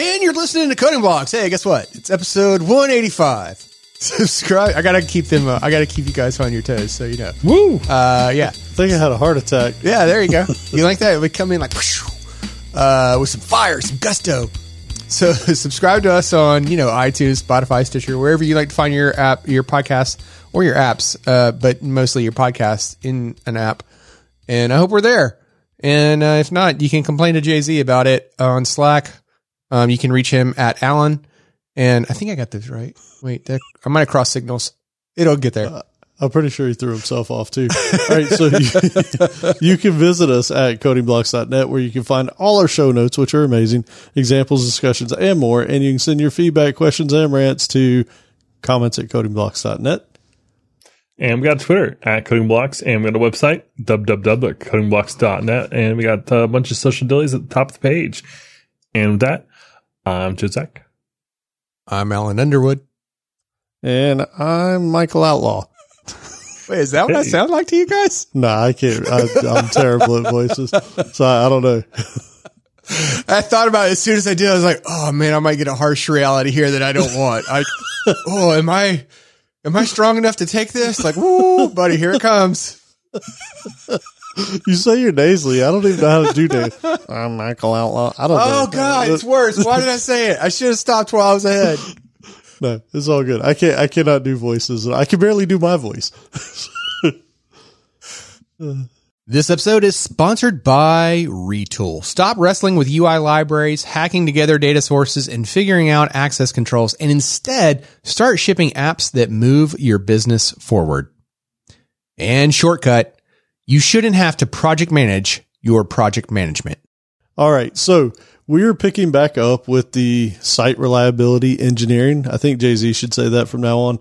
And you're listening to Coding Blocks. Hey, guess what? It's episode 185. Subscribe. I gotta keep them. Uh, I gotta keep you guys on your toes, so you know. Woo! Uh, yeah, I think I had a heart attack. yeah. There you go. You like that? We come in like uh, with some fire, some gusto. So subscribe to us on you know iTunes, Spotify, Stitcher, wherever you like to find your app, your podcast, or your apps, uh, but mostly your podcast in an app. And I hope we're there. And uh, if not, you can complain to Jay Z about it on Slack. Um, you can reach him at Alan. And I think I got this right. Wait, that, I might have crossed signals. It'll get there. I'm pretty sure he threw himself off too. All right, so you, you can visit us at codingblocks.net where you can find all our show notes, which are amazing, examples, discussions, and more. And you can send your feedback, questions, and rants to comments at codingblocks.net. And we got Twitter at codingblocks, and we got a website, www.codingblocks.net, and we got a bunch of social dillies at the top of the page. And with that, I'm Joe Zack. I'm Allen Underwood. And I'm Michael Outlaw. Wait, is that what I Hey. sound like to you guys? Nah, I can't. I, I'm terrible at voices. So I, I don't know. I thought about it as soon as I did. I was like, "Oh man, I might get a harsh reality here that I don't want." I, oh, am I, am I strong enough to take this? Like, woo, buddy, here it comes. You say you're nasally. I don't even know how to do that. I'm Michael Outlaw. I don't oh, know. Oh god, it's worse. Why did I say it? I should have stopped while I was ahead. No, it's all good. I can't. I cannot do voices. I can barely do my voice. This episode is sponsored by Retool. Stop wrestling with UI libraries, hacking together data sources, and figuring out access controls, and instead start shipping apps that move your business forward. And shortcut, you shouldn't have to project manage your project management. All right, so we're picking back up with the site reliability engineering. I think Jay Z should say that from now on.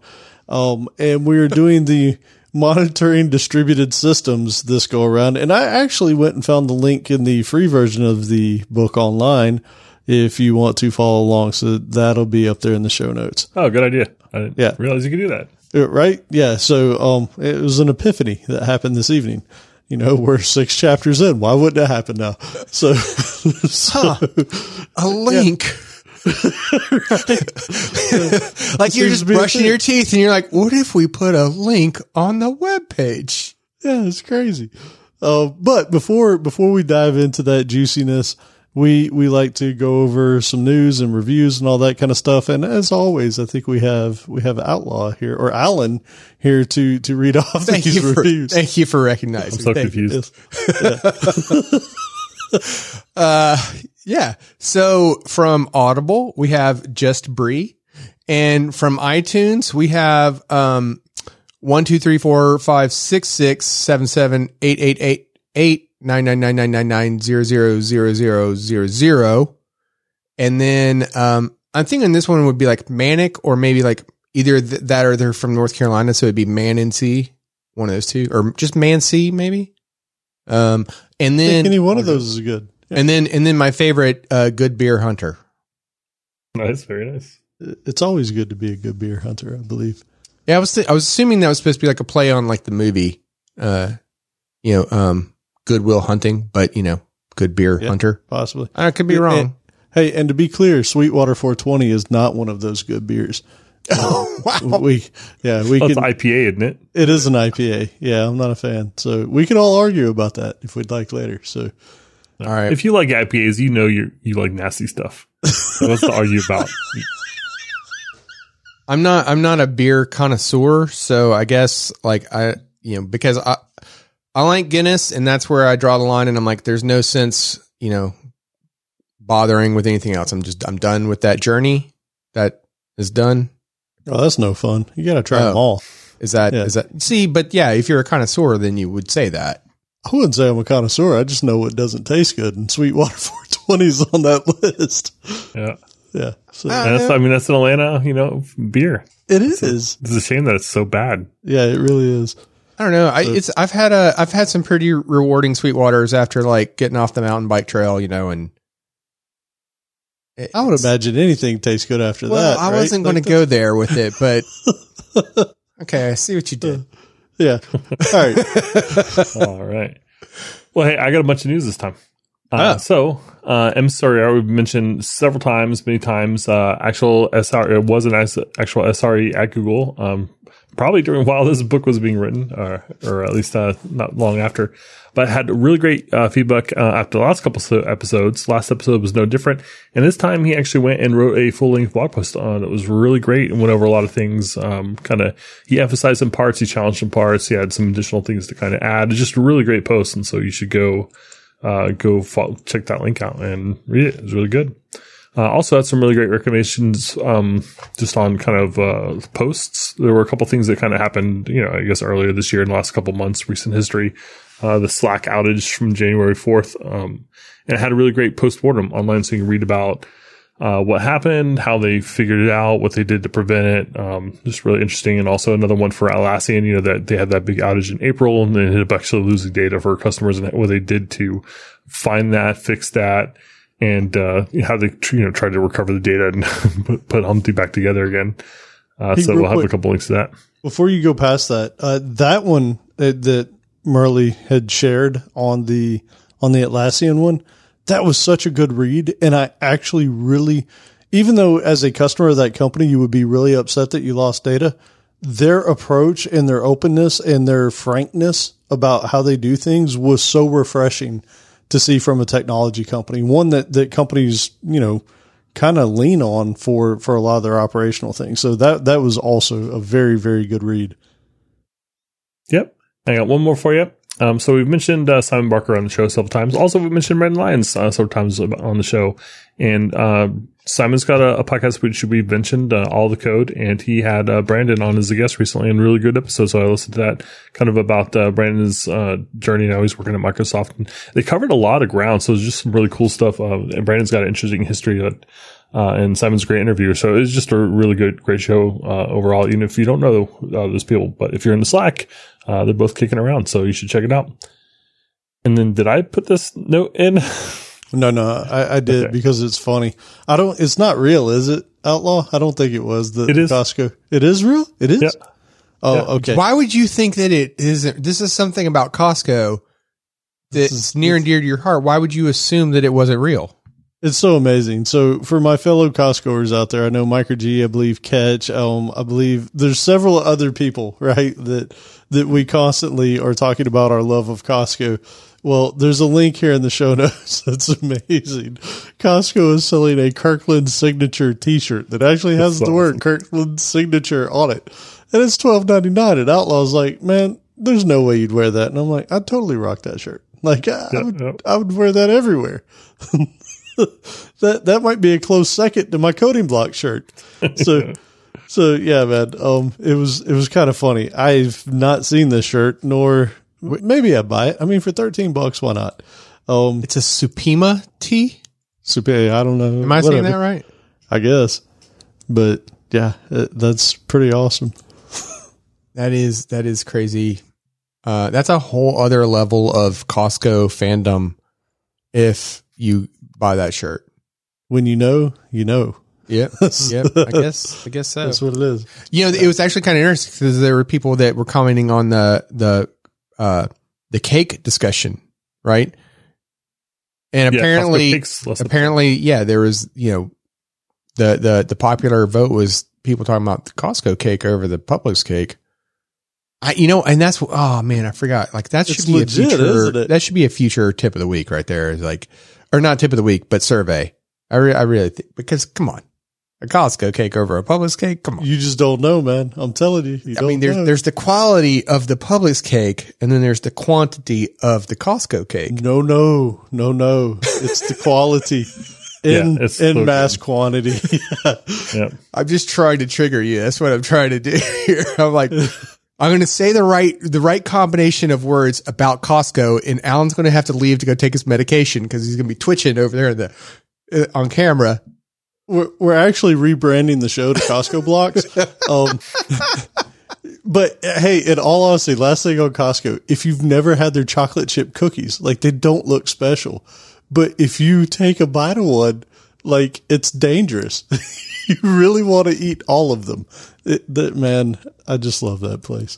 Um, and we're doing the monitoring distributed systems this go around. And I actually went and found the link in the free version of the book online if you want to follow along. So that'll be up there in the show notes. Oh, good idea. I didn't Yeah. realize you could do that. Uh, Right? Yeah. So, um, it was an epiphany that happened this evening. You know, we're six chapters in. Why wouldn't that happen now? So, so A link. like you're just to be the brushing your teeth and you're like, what if we put a link on the web page? yeah, it's crazy. Uh, but before, before we dive into that juiciness, we, we like to go over some news and reviews and all that kind of stuff. And as always, I think we have, we have Outlaw here or Alan here to, to read off Thank these you for reviews. thank you for recognizing. I'm so Thank you. confused. Uh, yeah. So from Audible, we have Just Bree, and from iTunes, we have um one two three four five six six seven seven eight eight eight eight nine nine nine nine nine nine zero zero zero zero zero zero, and then um I'm thinking this one would be like Manic or maybe like either th- that or they're from North Carolina, so it'd be Man and C, one of those two, or just Man C maybe. Um, and I think then any one of those is good. and then and then my favorite, uh, Good Beer Hunter. Nice, very nice. It's always good to be a good beer hunter, I believe. Yeah, I was th- I was assuming that was supposed to be like a play on like the movie, uh, you know, um, Goodwill Hunting, but you know, Good Beer Yeah. Hunter. Possibly. I could be Yeah, wrong. and- Hey, and to be clear, Sweetwater 420 is not one of those good beers. oh wow! We, yeah, we Well, it's can. IPA, isn't it? It is an IPA. Yeah, I'm not a fan. So we can all argue about that if we'd like later. So All right, If you like IPAs, you know you you like nasty stuff. So what's to argue about? I'm not I'm not a beer connoisseur, so I guess like I you know because I I like Guinness, and that's where I draw the line, and I'm like, there's no sense, you know, bothering with anything else. I'm just I'm done with that journey. That is done. oh, that's no fun. You got to try them Oh. all. Is that is Yeah. that see? But yeah, if you're a connoisseur, then you would say that. I wouldn't say I'm a connoisseur. I just know what doesn't taste good, and Sweetwater 420 is on that list. Yeah, Yeah, so Ah. that's I mean that's an Atlanta, you know, beer. it is. It's a shame that it's so bad. Yeah, it really is. I don't know. I, it's I've had a I've had some pretty rewarding Sweetwaters after like getting off the mountain bike trail, you know, and I would imagine anything tastes good after Well, that. I right? wasn't going to go there with it, but okay, I see what you did. Yeah. All right. All right. Well, hey, I got a bunch of news this time. Uh, So, uh, M Soriar, we've mentioned several times, many times, uh, actual SR, it was an as- actual SRE at Google, um, probably during while this book was being written, uh, or at least, uh, not long after, but had really great, uh, feedback, uh, after the last couple of episodes. Last episode was no different. And this time he actually went and wrote a full length blog post on it was really great and went over a lot of things. Um, kind of, he emphasized some parts, he challenged some parts, he had some additional things to kind of add. It's just a really great post. And so you should go, uh, go check that link out and read it. It was really good. Uh, also had some really great recommendations, um, just on kind of, uh, posts. There were a couple things that kind of happened, you know, I guess earlier this year in the last couple months, recent history, uh, the Slack outage from January 4th. Um, and it had a really great post-mortem online so you can read about, uh, what happened, how they figured it out, what they did to prevent it. Um, just really interesting. And also another one for Atlassian, you know, that they had that big outage in April and they ended up actually losing data for customers and what they did to find that, fix that, and, uh, how they, you know, tried to recover the data and put, put Humpty back together again. Uh, Hey, so we'll have a couple links to that. Before you go past that, uh, that one uh, that Merle had shared on the on the Atlassian one, that was such a good read, and I actually really, even though as a customer of that company you would be really upset that you lost data, their approach and their openness and their frankness about how they do things was so refreshing to see from a technology company. One that that companies you know kind of lean on for for a lot of their operational things. So that that was also a very very good read. Yep. I got one more for you. Um, so we've mentioned uh, Simon Barker on the show several times. Also, we've mentioned Brandon Lyons uh, several times on the show. And uh, Simon's got a, a podcast which we mentioned, uh, All the Code, and he had uh, Brandon on as a guest recently, and really good episode. So I listened to that kind of about uh, Brandon's journey. Now he's working at Microsoft, and they covered a lot of ground. So it's just some really cool stuff. And Brandon's got an interesting history that. Uh, and Simon's a great interviewer. So it's just a really good, great show, uh, overall, even if you don't know, uh, those people, but if you're in the Slack, uh, they're both kicking around. So you should check it out. And then did I put this note in? No, no, I, I did Okay. because it's funny. I don't. It's not real, is it? Outlaw? I don't think it was the It is. Costco. It is real. It is. Yeah. Oh, Yeah. okay. Why would you think that it isn't? This is something about Costco that's is- near and dear to your heart. Why would you assume that it wasn't real? It's so amazing. So for my fellow Costcoers out there, I know Micro G, I believe Catch, um, I believe there's several other people, right, that that we constantly are talking about our love of Costco. Well, there's a link here in the show notes. That's amazing. Costco is selling a Kirkland signature T-shirt that actually has That's the word Kirkland signature on it, and it's twelve ninety nine. And Outlaw's like, man, there's no way you'd wear that. And I'm like, I'd totally rock that shirt. Like, I, I would, yeah. I would wear that everywhere. that that might be a close second to my coding block shirt. So so yeah, man. Um it was it was kind of funny. I've not seen this shirt nor maybe I buy it. I mean for 13 bucks why not? Um It's a Supima tee. Supima. I don't know. Am I saying that right? I guess. But yeah, it, that's pretty awesome. That is that is crazy. Uh, that's a whole other level of Costco fandom. If you buy that shirt, When you know, you know. yep, yep. I guess I guess so. That's what it is. You know, it was actually kind of interesting because there were people that were commenting on the the uh, the cake discussion, right? And Yeah, apparently, cakes apparently, yeah, there was you know the the the popular vote was people talking about the Costco cake over the Publix cake. I you know, and that's oh man, I forgot. Like that should It's be legit, a future. That should be a future tip of the week right there. Is like, or not tip of the week, but survey. I re- I really think because come on, a Costco cake over a Publix cake. Come on. You just don't know, man. I'm telling you. you I don't mean, there's know. there's the quality of the Publix cake, and then there's the quantity of the Costco cake. No, no, no, no. It's the quality in Yeah, it's in so mass quantity. Yeah. I'm just trying to trigger you. That's what I'm trying to do here. I'm like, I'm going to say the right the right combination of words about Costco, and Allen's going to have to leave to go take his medication because he's going to be twitching over there in the uh, on camera. we're we're actually rebranding the show to Costco blocks. Um, but hey, in all honesty, last thing on Costco, if you've never had their chocolate chip cookies, like they don't look special, but if you take a bite of one, like it's dangerous. you really want to eat all of them. It, that man, I just love that place.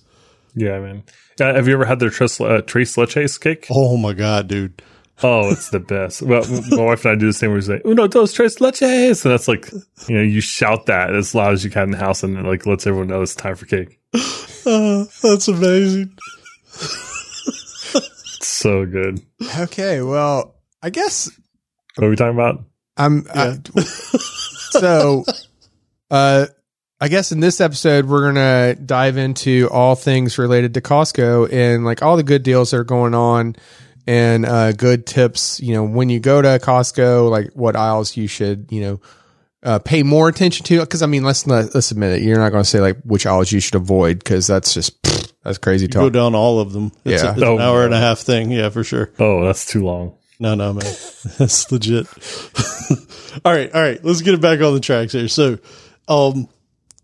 Yeah, man. Uh, have you ever had their tres, uh, tres leches cake? Oh my god, dude. Oh, it's the best. Well, my wife and I do the same. We say "Uno, dos, tres, leches," and that's like you know you shout that as loud as you can in the house, and it like lets everyone know it's time for cake. Uh, that's amazing. So good. Okay, well, I guess What are we talking about? I'm uh, so uh I guess in this episode we're gonna dive into all things related to Costco and like all the good deals that are going on and uh good tips, you know, when you go to Costco, like what aisles you should, you know, uh, pay more attention to because I mean let's not, let's admit it you're not going to say like which aisles you should avoid because that's just pfft, that's crazy Go talk. Go down all of them. It's, Yeah. a, it's Oh, an hour and a half thing. Yeah, for sure. Oh, that's too long. No, no, man. That's legit. all right, all right. Let's get it back on the tracks here. So, um,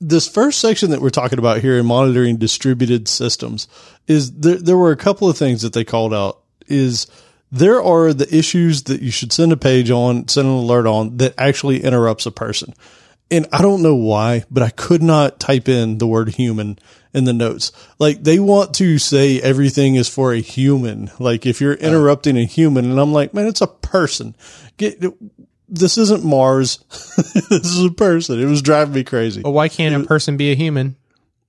this first section that we're talking about here in monitoring distributed systems is there, there were a couple of things that they called out is there are the issues that you should send a page on, send an alert on that actually interrupts a person. And I don't know why, but I could not type in the word human in the notes. Like they want to say everything is for a human. Like if you're interrupting a human and I'm like, man, it's a person. Get, this isn't Mars. this is a person. It was driving me crazy. But why can't a person be a human?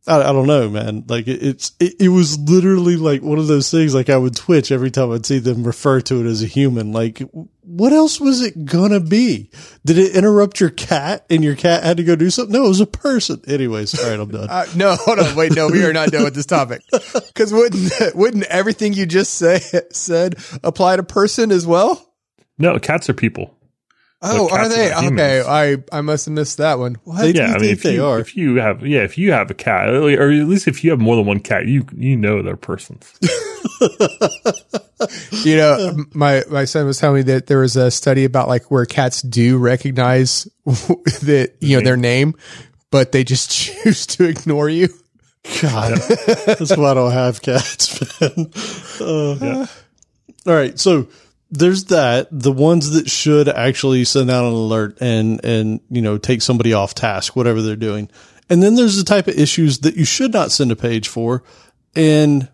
I, I don't know, man. Like it, it's, it, it was literally like one of those things. Like I would twitch every time I'd see them refer to it as a human. Like what else was it gonna be? Did it interrupt your cat and your cat had to go do something? No, it was a person. Anyways, all right, I'm done. Uh, no, hold on, wait, no, we are not done with this topic. Because wouldn't wouldn't everything you just say said apply to person as well? No, cats are people. Oh, are they? are Okay. I I must have missed that one. What? They- Yeah, you I mean, think if they you, are. if you have, yeah, if you have a cat, or at least if you have more than one cat, you you know they're persons. You know, my my son was telling me that there was a study about like where cats do recognize that you know their name, but they just choose to ignore you. God, that's why I don't have cats, man. Uh, Yeah. All right, so there's that. The ones that should actually send out an alert and and you know take somebody off task, whatever they're doing. And then there's the type of issues that you should not send a page for, and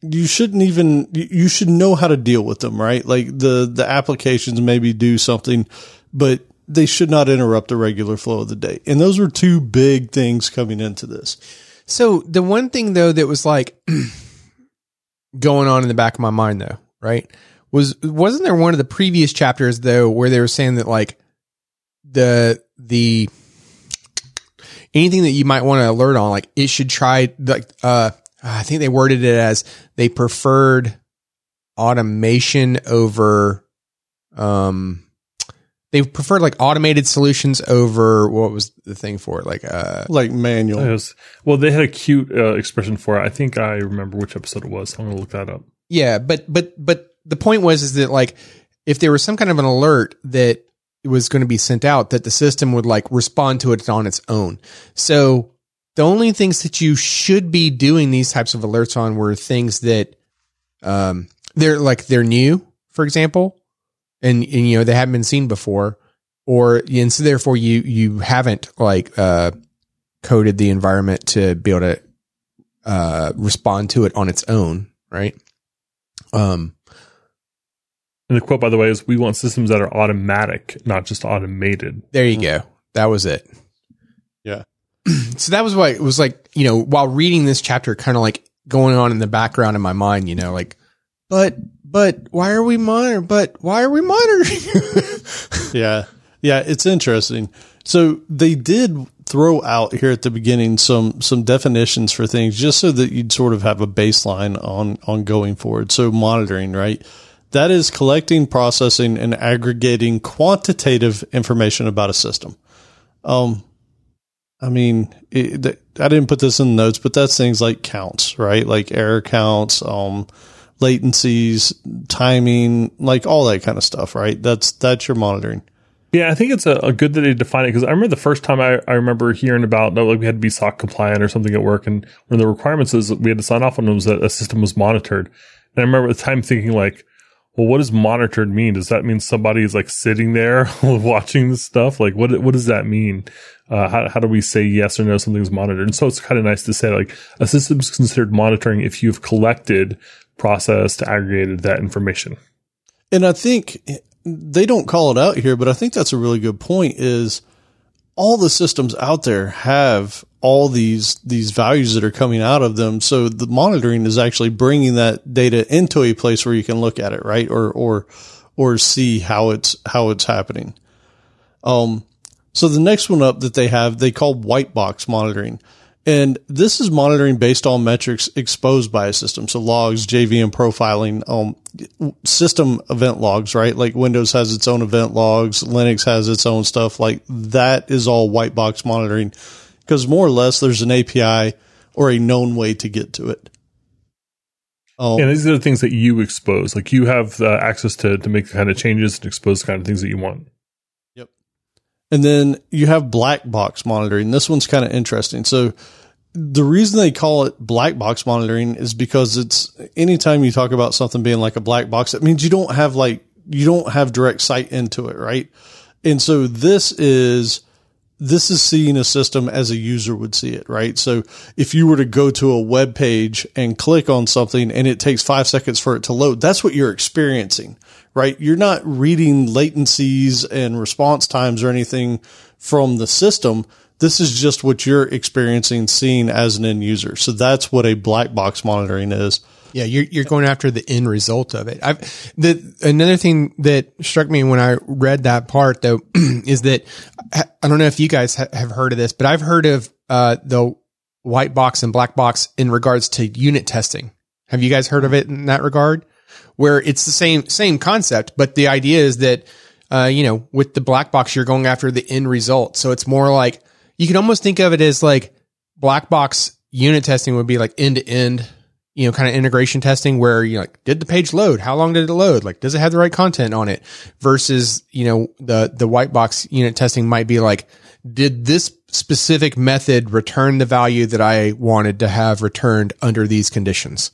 you shouldn't even you should know how to deal with them, right? Like the the applications maybe do something, but they should not interrupt the regular flow of the day. And those were two big things coming into this. So the one thing though that was like going on in the back of my mind though, right? Was wasn't there one of the previous chapters though where they were saying that like the the anything that you might want to alert on, like it should try like uh I think they worded it as they preferred automation over um they preferred like automated solutions over what was the thing for it? Like uh Like manual. Was- well, they had a cute uh, expression for it. I think I remember which episode it was. I'm gonna look that up. Yeah, but but but the point was is that like if there was some kind of an alert that was going to be sent out, that the system would like respond to it on its own. So the only things that you should be doing these types of alerts on were things that um they're like they're new, for example, and, and you know they haven't been seen before, or and so therefore you you haven't like uh coded the environment to be able to uh respond to it on its own, right? Um, And the quote, by the way, is: "We want systems that are automatic, not just automated." there you go. That was it. Yeah. So that was why it was like, you know, while reading this chapter, kind of like going on in the background in my mind, you know, like, but, but why are we monitoring? But why are we monitoring? Yeah. Yeah, it's interesting. So they did throw out here at the beginning some some definitions for things just so that you'd sort of have a baseline on on going forward. So monitoring, right? That is collecting, processing, and aggregating quantitative information about a system. Um, I mean, it, th- I didn't put this in the notes, but that's things like counts, right? Like error counts, um, latencies, timing, like all that kind of stuff, right? That's that's your monitoring. Yeah, I think it's a, a good that they define it because I remember the first time I, I remember hearing about that, like we had to be SOC compliant or something at work, and one of the requirements is we had to sign off on was that a system was monitored. And I remember at the time thinking like, well, what does monitored mean? Does that mean somebody is like sitting there watching this stuff? Like, what what does that mean? Uh, how how do we say yes or no something's monitored? And so it's kind of nice to say like a system is considered monitoring if you've collected, processed, aggregated that information. And I think they don't call it out here, but I think that's a really good point is all the systems out there have all these these values that are coming out of them. So the monitoring is actually bringing that data into a place where you can look at it, right? Or or or see how it's how it's happening. Um so the next one up that they have, they call white box monitoring. And this is monitoring based on metrics exposed by a system. So logs, JVM profiling, um, system event logs, right? Like Windows has its own event logs. Linux has its own stuff. Like that is all white box monitoring because more or less there's an API or a known way to get to it. Um, and these are the things that you expose. Like you have uh, access to, to make the kind of changes and expose the kind of things that you want. And then you have black box monitoring. This one's kind of interesting. So the reason they call it black box monitoring is because it's anytime you talk about something being like a black box, it means you don't have like, you don't have direct sight into it, right? And so this is, this is seeing a system as a user would see it, right? So if you were to go to a web page and click on something and it takes five seconds for it to load, that's what you're experiencing right? You're not reading latencies and response times or anything from the system. This is just what you're experiencing, seeing as an end user. So that's what a black box monitoring is. Yeah, you're you're going after the end result of it. I've the another thing that struck me when I read that part though is that I don't know if you guys ha- have heard of this, but I've heard of uh, the white box and black box in regards to unit testing. Have you guys heard of it in that regard? Where it's the same same concept, but the idea is that uh, you know, with the black box, you're going after the end result. So it's more like you can almost think of it as like black box unit testing would be like end to end, you know, kind of integration testing where you like, did the page load? How long did it load? Like, does it have the right content on it? Versus, you know, the, the white box unit testing might be like, did this specific method return the value that I wanted to have returned under these conditions?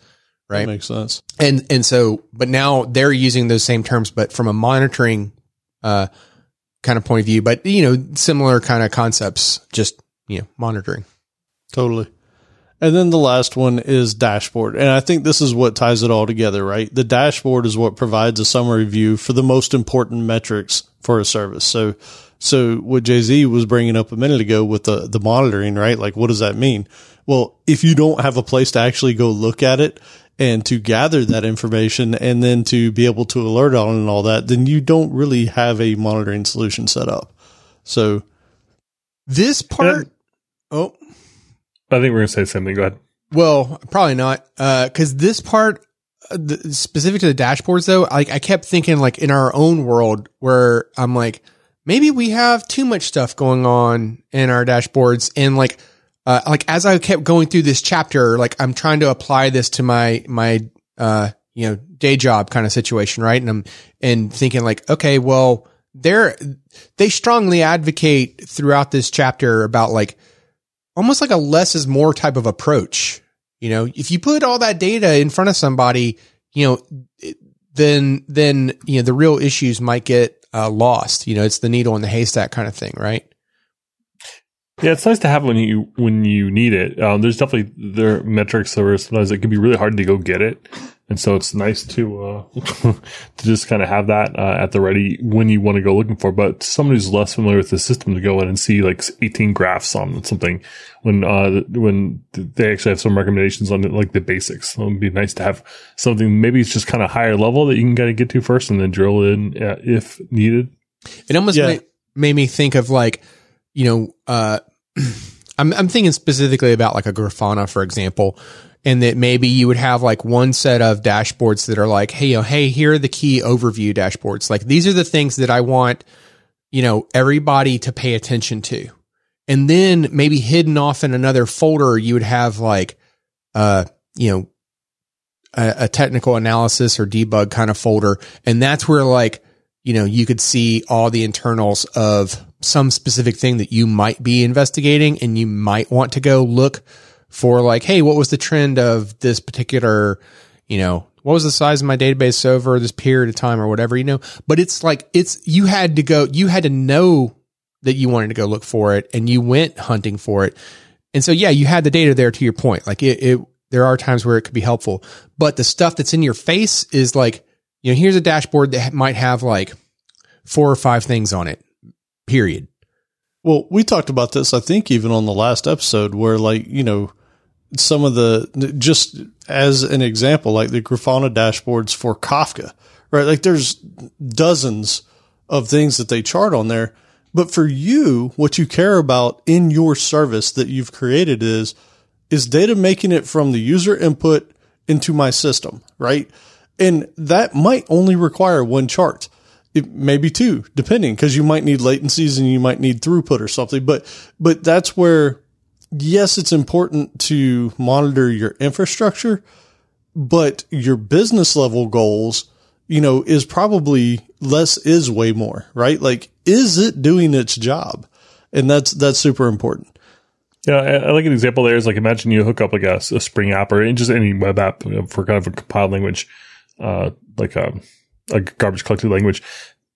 Right? That makes sense. And and so, but now they're using those same terms, but from a monitoring uh, kind of point of view. But you know, similar kind of concepts, just you know, monitoring. Totally. And then the last one is dashboard. And I think this is what ties it all together, right? The dashboard is what provides a summary view for the most important metrics for a service. So, so what Jay Z was bringing up a minute ago with the, the monitoring, right? Like, what does that mean? Well, if you don't have a place to actually go look at it, and to gather that information and then to be able to alert on and all that, then you don't really have a monitoring solution set up. So this part, oh, I think we're going to say something. Go ahead. Well, probably not. Uh, cause this part, uh, the, specific to the dashboards though, like I kept thinking like in our own world where I'm like, maybe we have too much stuff going on in our dashboards and like, uh, like as I kept going through this chapter, like I'm trying to apply this to my, my, uh, you know, day job kind of situation, right? And I'm, and thinking like, okay, well, they're, they strongly advocate throughout this chapter about like, almost like a less is more type of approach. You know, if you put all that data in front of somebody, you know, then, then, you know, the real issues might get uh, lost. You know, it's the needle in the haystack kind of thing, right? Yeah, it's nice to have when you when you need it. Um, there's definitely there metrics where sometimes it can be really hard to go get it, and so it's nice to uh, to just kind of have that uh, at the ready when you want to go looking for. But someone who's less familiar with the system to go in and see like 18 graphs on something when uh, when they actually have some recommendations on it, like the basics. So it'd be nice to have something maybe it's just kind of higher level that you can kind of get to first, and then drill in uh, if needed. It almost yeah. made, made me think of like you know, uh, I'm, I'm thinking specifically about like a Grafana, for example, and that maybe you would have like one set of dashboards that are like, Hey, you know, Hey, here are the key overview dashboards. Like these are the things that I want, you know, everybody to pay attention to. And then maybe hidden off in another folder, you would have like, uh, you know, a, a technical analysis or debug kind of folder. And that's where like, you know, you could see all the internals of some specific thing that you might be investigating and you might want to go look for like, Hey, what was the trend of this particular, you know, what was the size of my database over this period of time or whatever, you know, but it's like, it's, you had to go, you had to know that you wanted to go look for it and you went hunting for it. And so, yeah, you had the data there to your point. Like it, it there are times where it could be helpful, but the stuff that's in your face is like, you know, here's a dashboard that might have like four or five things on it, period. Well, we talked about this, I think, even on the last episode, where like you know, some of the just as an example, like the Grafana dashboards for Kafka, right? Like there's dozens of things that they chart on there. But for you, what you care about in your service that you've created is, is data making it from the user input into my system, right? And that might only require one chart. It maybe two, depending, because you might need latencies and you might need throughput or something. But, but that's where, yes, it's important to monitor your infrastructure, but your business level goals, you know, is probably less is way more, right? Like, is it doing its job? And that's, that's super important. Yeah, I, I like an example there is like imagine you hook up like a, a Spring app or just any web app for kind of a compiled language, uh, like a, a garbage collecting language.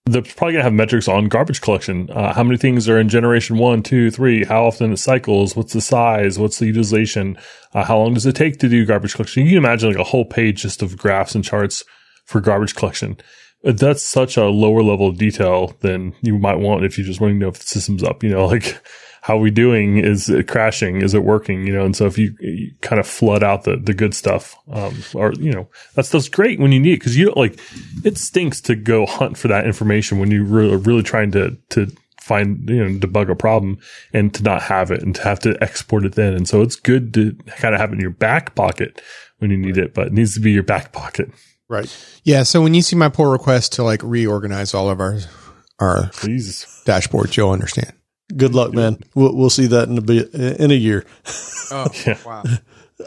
They're probably gonna have metrics on garbage collection. Uh, how many things are in generation one, two, three? How often it cycles? What's the size? What's the utilization? Uh, how long does it take to do garbage collection? You can imagine like a whole page just of graphs and charts for garbage collection. That's such a lower level of detail than you might want if you just want to know if the system's up. You know, like how are we doing? Is it crashing? Is it working? You know, and so if you, you kind of flood out the, the good stuff, um, or, you know, that stuff's great when you need it. Cause you don't like, it stinks to go hunt for that information when you really, are really trying to, to find, you know, debug a problem and to not have it and to have to export it then. And so it's good to kind of have it in your back pocket when you need it, but it needs to be your back pocket. Right. Yeah. So when you see my pull request to like reorganize all of our, our Please. dashboards, you'll understand. Good luck, man. We'll, we'll see that in a bit, in a year. Oh, wow.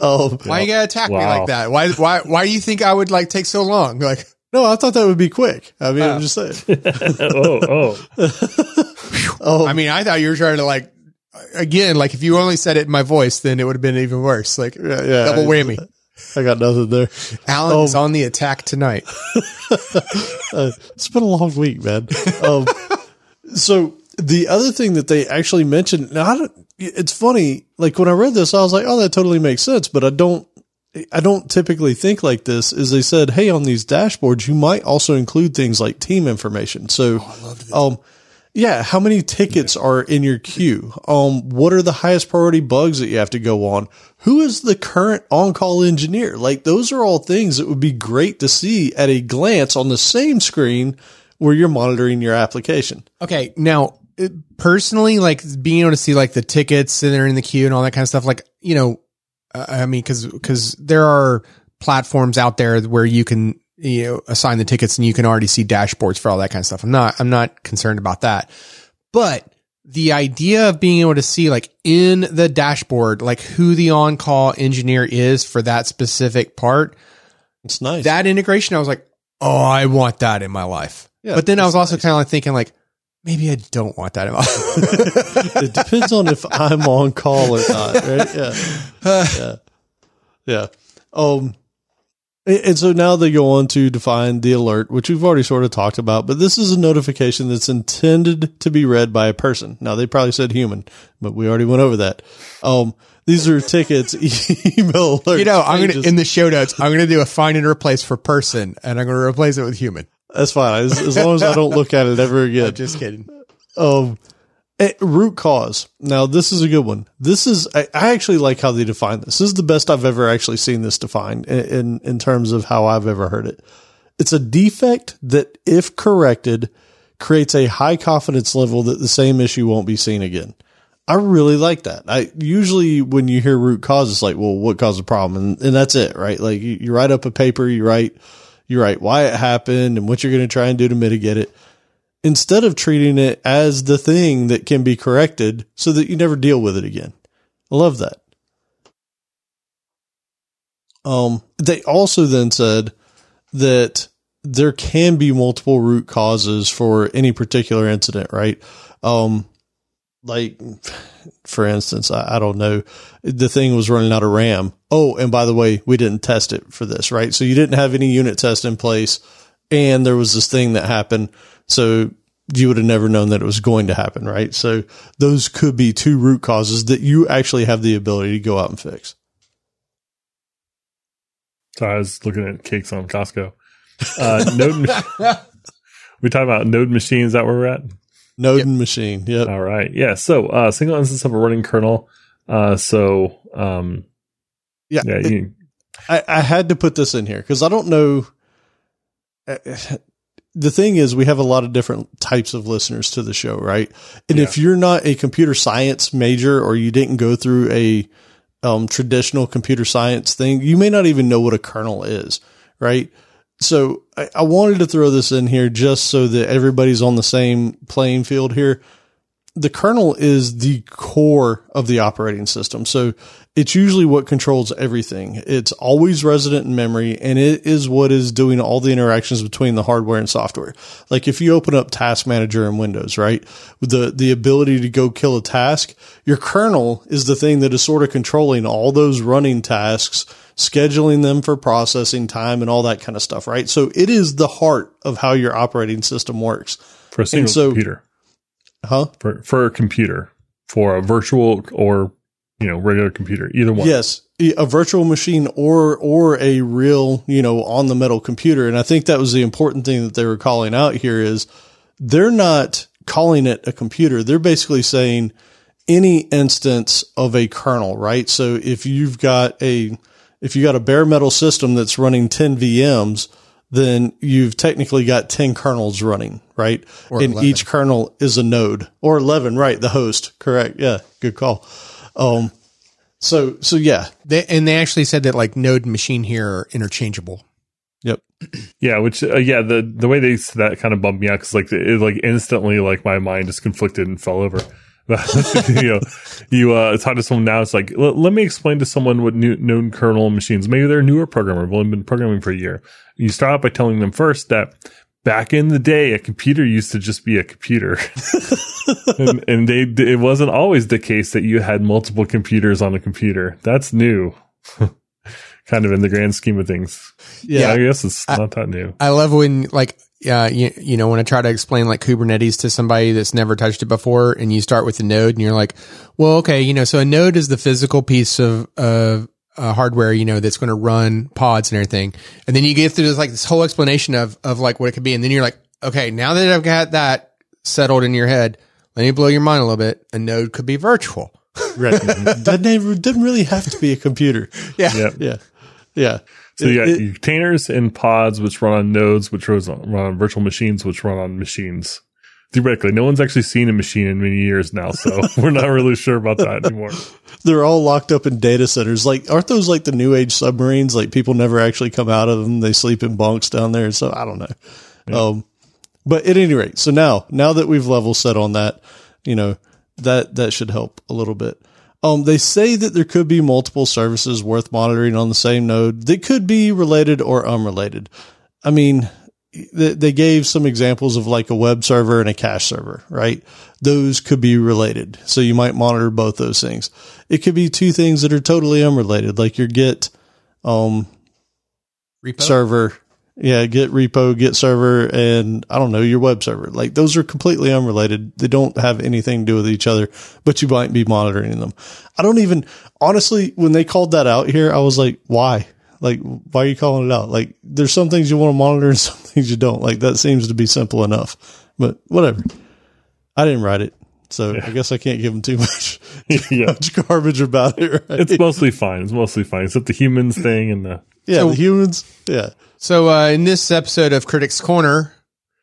Oh, Why are you gotta attack me like that? Why, why, why do you think I would like take so long? Like, no, I thought that would be quick. I mean, I'm just saying. oh, oh, Oh, I mean, I thought you were trying to like, again, like if you only said it in my voice, then it would have been even worse. Like yeah, yeah. double whammy. I got nothing there. Allen's is Oh. on the attack tonight. Uh, it's been a long week, man. Um, so the other thing that they actually mentioned, now it's funny. Like when I read this, I was like, "Oh, that totally makes sense," but I don't. I don't typically think like this. Is they said, "Hey, on these dashboards, you might also include things like team information." So, um, yeah, how many tickets are in your queue? Um, what are the highest priority bugs that you have to go on? Who is the current on-call engineer? Like those are all things that would be great to see at a glance on the same screen where you're monitoring your application. Okay, now personally, like being able to see like the tickets and they're in the queue and all that kind of stuff, like you know, uh, I mean, because because there are platforms out there where you can you know assign the tickets and you can already see dashboards for all that kind of stuff. I'm not I'm not concerned about that, but the idea of being able to see like in the dashboard like who the on call engineer is for that specific part It's nice. that integration, I was like, oh, I want that in my life. Yeah, but then I was also nice. kind of like thinking like, maybe I don't want that in my life. it depends on if I'm on call or not, right? Yeah. Yeah. Yeah. Um, and so now they go on to define the alert, which we've already sort of talked about, but this is a notification that's intended to be read by a person. Now they probably said human, but we already went over that. Um, these are tickets, email alerts. you know, I'm pages. to, in the show notes, I'm going to do a find and replace for person and I'm going to replace it with human. That's fine. As, as long as I don't look at it ever again. Just kidding. Um, eh, root cause. Now, this is a good one. This is, I, I actually like how they define this. This is the best I've ever actually seen this defined in, in, in terms of how I've ever heard it. It's a defect that, if corrected, creates a high confidence level that the same issue won't be seen again. I really like that. I usually when you hear root cause, it's like, well, what caused the problem? And, and that's it, right? Like you, you write up a paper, you write, you write why it happened and what you're going to try and do to mitigate it instead of treating it as the thing that can be corrected so that you never deal with it again. I love that. Um, they also then said that there can be multiple root causes for any particular incident, right? Um, like, for instance, I, I don't know, the thing was running out of RAM. Oh, and by the way, we didn't test it for this, right? So you didn't have any unit test in place and there was this thing that happened. So you would have never known that it was going to happen, right? So those could be two root causes that you actually have the ability to go out and fix. So I was looking at cakes on Costco. Uh, node. we talking about node machines. Is that where we're at? Node and machine. Yep. All right. Yeah. So uh, single instance of a running kernel. Uh, so um, Yeah. yeah. it- you, I, I had to put this in here because I don't know. uh, The thing is, we have a lot of different types of listeners to the show, right? And if you're not a computer science major or you didn't go through a um, traditional computer science thing, you may not even know what a kernel is, right? So I, I wanted to throw this in here just so that everybody's on the same playing field here the kernel is the core of the operating system. So it's usually what controls everything. It's always resident in memory and it is what is doing all the interactions between the hardware and software. Like if you open up task manager in Windows, right? The, the ability to go kill a task, your kernel is the thing that is sort of controlling all those running tasks, scheduling them for processing time and all that kind of stuff, right? So it is the heart of how your operating system works. for a single so- computer. Huh? For for a computer. For a virtual or you know regular computer. Either one. Yes, a virtual machine or or a real, you know, on the metal computer. And I think that was the important thing that they were calling out here is they're not calling it a computer. They're basically saying any instance of a kernel, right? So if you've got a if you got a bare metal system that's running 10 VMs, then you've technically got 10 kernels running, right? Or and 11. each kernel is a node or 11, right? The host, correct. Yeah. Good call. Um, so, so yeah, They, and they actually said that like node and machine here are interchangeable. Yep. Yeah, which uh, yeah, the the way they that kind of bummed me out because like it like instantly like my mind just conflicted and fell over. you know, you uh talk to someone now. It's like let, let me explain to someone what new known kernel machines. Maybe they're a newer programmer, have only been programming for a year. You start out by telling them first that back in the day, a computer used to just be a computer, and, and they it wasn't always the case that you had multiple computers on a computer. That's new. kind of in the grand scheme of things. Yeah. I guess it's not that new. I love when like uh, you, you know when I try to explain like Kubernetes to somebody that's never touched it before, and you start with a node, and you're like, well, okay, you know, so a node is the physical piece of of uh, hardware, you know, that's going to run pods and everything, and then you get through this like this whole explanation of of like what it could be, and then you're like, okay, now that I've got that settled in your head, let me blow your mind a little bit. A node could be virtual. right. that name didn't really have to be a computer. Yeah. Yep. Yeah. Yeah. So you got It- containers and pods, which run on nodes, which runs on, run on virtual machines, which run on machines. Theoretically, no one's actually seen a machine in many years now, so we're not really sure about that anymore. they're all locked up in data centers. Like, aren't those like the new age submarines? Like people never actually come out of them. They sleep in bunks down there. So I don't know. Um, but at any rate, so now, now that we've level set on that, you know, that, that should help a little bit. Um, they say that there could be multiple services worth monitoring on the same node that could be related or unrelated. I mean, they, they gave some examples of like a web server and a cache server, right? Those could be related. So you might monitor both those things. It could be two things that are totally unrelated, like your Git, um, Repo. server. Yeah, Git repo, Git server, and I don't know, your web server. Like those are completely unrelated. They don't have anything to do with each other, but you might be monitoring them. I don't even, honestly, when they called that out here, I was like, why? Like, why are you calling it out? Like, there's some things you want to monitor and some things you don't. Like, that seems to be simple enough, but whatever. I didn't write it. So I guess I can't give them too much, yeah, much garbage about it. Right? it's mostly fine. It's mostly fine, except the humans thing and the yeah, So- the humans. Yeah. So uh, in this episode of Critics Corner,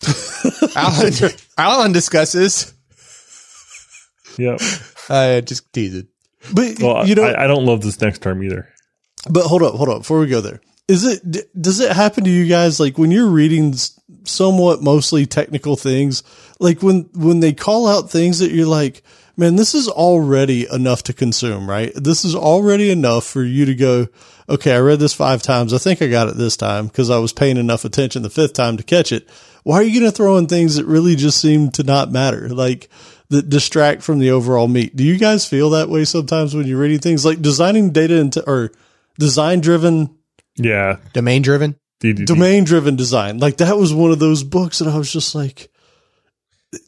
Allen, Allen discusses. yeah. Uh, just tease it. But, Well, you know, I, I don't love this next term either. But hold up, hold up. Before we go there, is it d- does it happen to you guys like when you're reading somewhat mostly technical things, like when when they call out things that you're like, man, this is already enough to consume, right? This is already enough for you to go, okay, I read this five times. I think I got it this time because I was paying enough attention the fifth time to catch it. Why are you going to throw in things that really just seem to not matter? Like that distract from the overall meat. Do you guys feel that way sometimes when you're reading things like designing data into or design driven, Yeah, Domain driven. Domain driven design? Like that was one of those books that I was just like,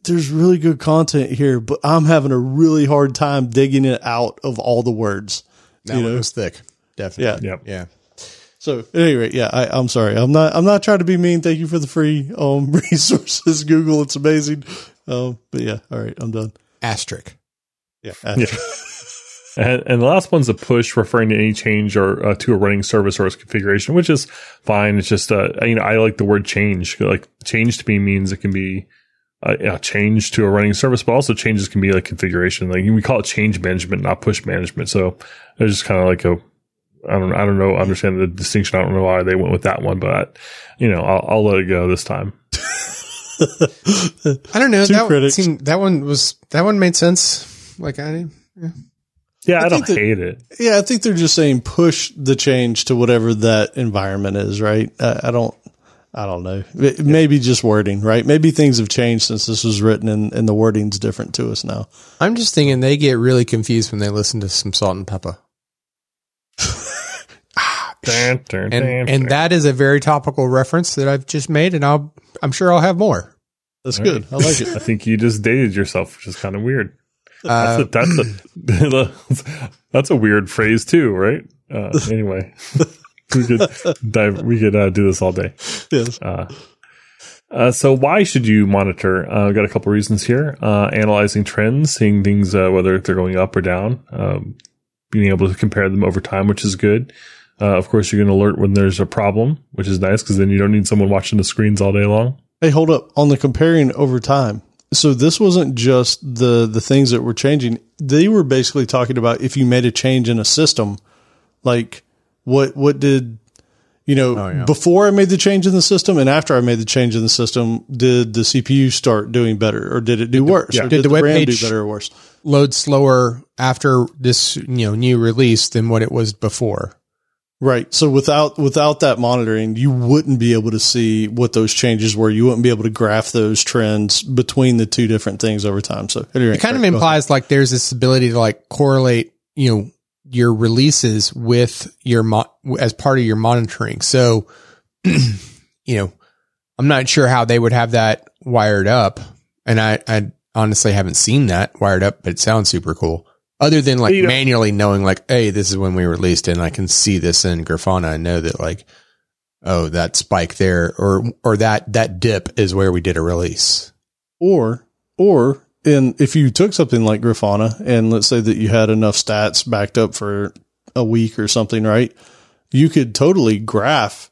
there's really good content here, but I'm having a really hard time digging it out of all the words. That You one know? was thick. Definitely. Yeah. Yep. Yeah. So at any rate, yeah, I, I'm sorry. I'm not. I'm not trying to be mean. Thank you for the free um, resources, Google. It's amazing. Um, but yeah, all right, I'm done. Asterisk. Yeah, Yeah. And, and the last one's a push referring to any change or uh, to a running service or its configuration, which is fine. It's just, uh, you know, I like the word change. Like change to me means it can be uh, a change to a running service, but also changes can be like configuration. Like we call it change management, not push management. So it's just kind of like a, I don't, I don't know, understand the distinction. I don't know why they went with that one, but you know, I'll, I'll let it go this time. I don't know. Two that one critics. seemed, that one was that one made sense. Like I Yeah, I, don't think that- hate it. Yeah, I think they're just saying push the change to whatever that environment is, right? I, I don't, I don't know. It- Maybe just wording, right? Maybe things have changed since this was written, and, and the wording's different to us now. I'm just thinking they get really confused when they listen to some Salt-N-Pepa. Dun, dun, And dun, and dun. that is a very topical reference that I've just made, and I'll I'm sure I'll have more. That's All good. I like it. I think you just dated yourself, which is kind of weird. Uh, That's a, that's a that's a weird phrase too, right? Uh, anyway, we could dive, we could uh, do this all day. Yes. Uh, uh, so why should you monitor? Uh, I've got a couple reasons here. Uh, analyzing trends, seeing things uh, whether they're going up or down, um, being able to compare them over time, which is good. Uh, of course, you can alert when there's a problem, which is nice because then you don't need someone watching the screens all day long. Hey, hold up on the comparing over time. So this wasn't just the the things that were changing. They were basically talking about if you made a change in a system, like what what did you know Oh, yeah. before I made the change in the system and after I made the change in the system, did the CPU start doing better or did it do worse? yeah. Or Did did, the the, web RAM page- do better or worse? load slower after this you know new release than what it was before. Right. So without without that monitoring, you wouldn't be able to see what those changes were. You wouldn't be able to graph those trends between the two different things over time. So It kind of implies like there's this ability to like correlate, you know, your releases with your mo- as part of your monitoring. So, you know, I'm not sure how they would have that wired up, and I, I honestly haven't seen that wired up, but it sounds super cool. Other than like You know- manually knowing, like, hey, this is when we released and I can see this in Grafana and know that like, oh, that spike there, or or that that dip is where we did a release. or or in if you took something like Grafana and let's say that you had enough stats backed up for a week or something, right? You could totally graph,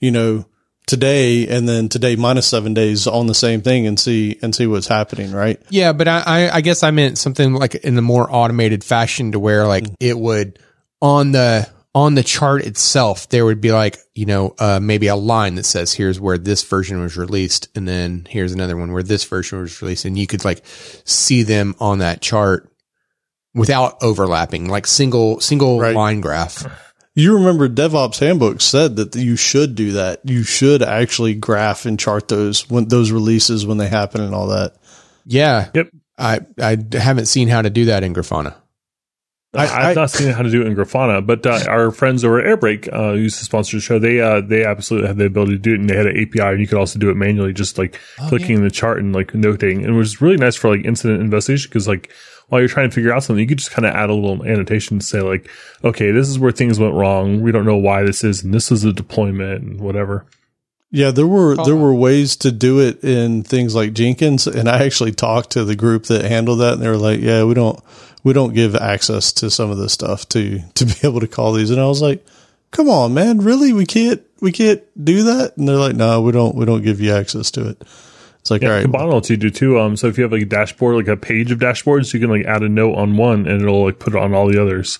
you know, today and then today minus seven days on the same thing and see and see what's happening, right? Yeah, but I, I, I guess I meant something like in the more automated fashion to where like it would on the on the chart itself there would be like you know uh, maybe a line that says here's where this version was released and then here's another one where this version was released and you could like see them on that chart without overlapping like single single Right. line graph. You remember DevOps handbook said that you should do that. You should actually graph and chart those when those releases when they happen and all that. Yeah. Yep. I I haven't seen how to do that in Grafana. I- I, have not seen how to do it in Grafana, but uh, our friends over at Airbrake uh, used to sponsor the show. They uh, they absolutely had the ability to do it, and they had an API, and you could also do it manually, just like clicking the chart and like notating. And it was really nice for like incident investigation because like while you're trying to figure out something, you could just kind of add a little annotation to say like, okay, this is where things went wrong. We don't know why this is, and this is the deployment and whatever. Yeah, there were Oh. there were ways to do it in things like Jenkins, and I actually talked to the group that handled that, and they were like, "Yeah, we don't we don't give access to some of this stuff to to be able to call these." And I was like, "Come on, man, really? We can't we can't do that?" And they're like, "No, we don't we don't give you access to it." It's like, Yeah, all right, Kibana lets you do too. Um, so if you have like a dashboard, like a page of dashboards, you can like add a note on one, and it'll like put it on all the others,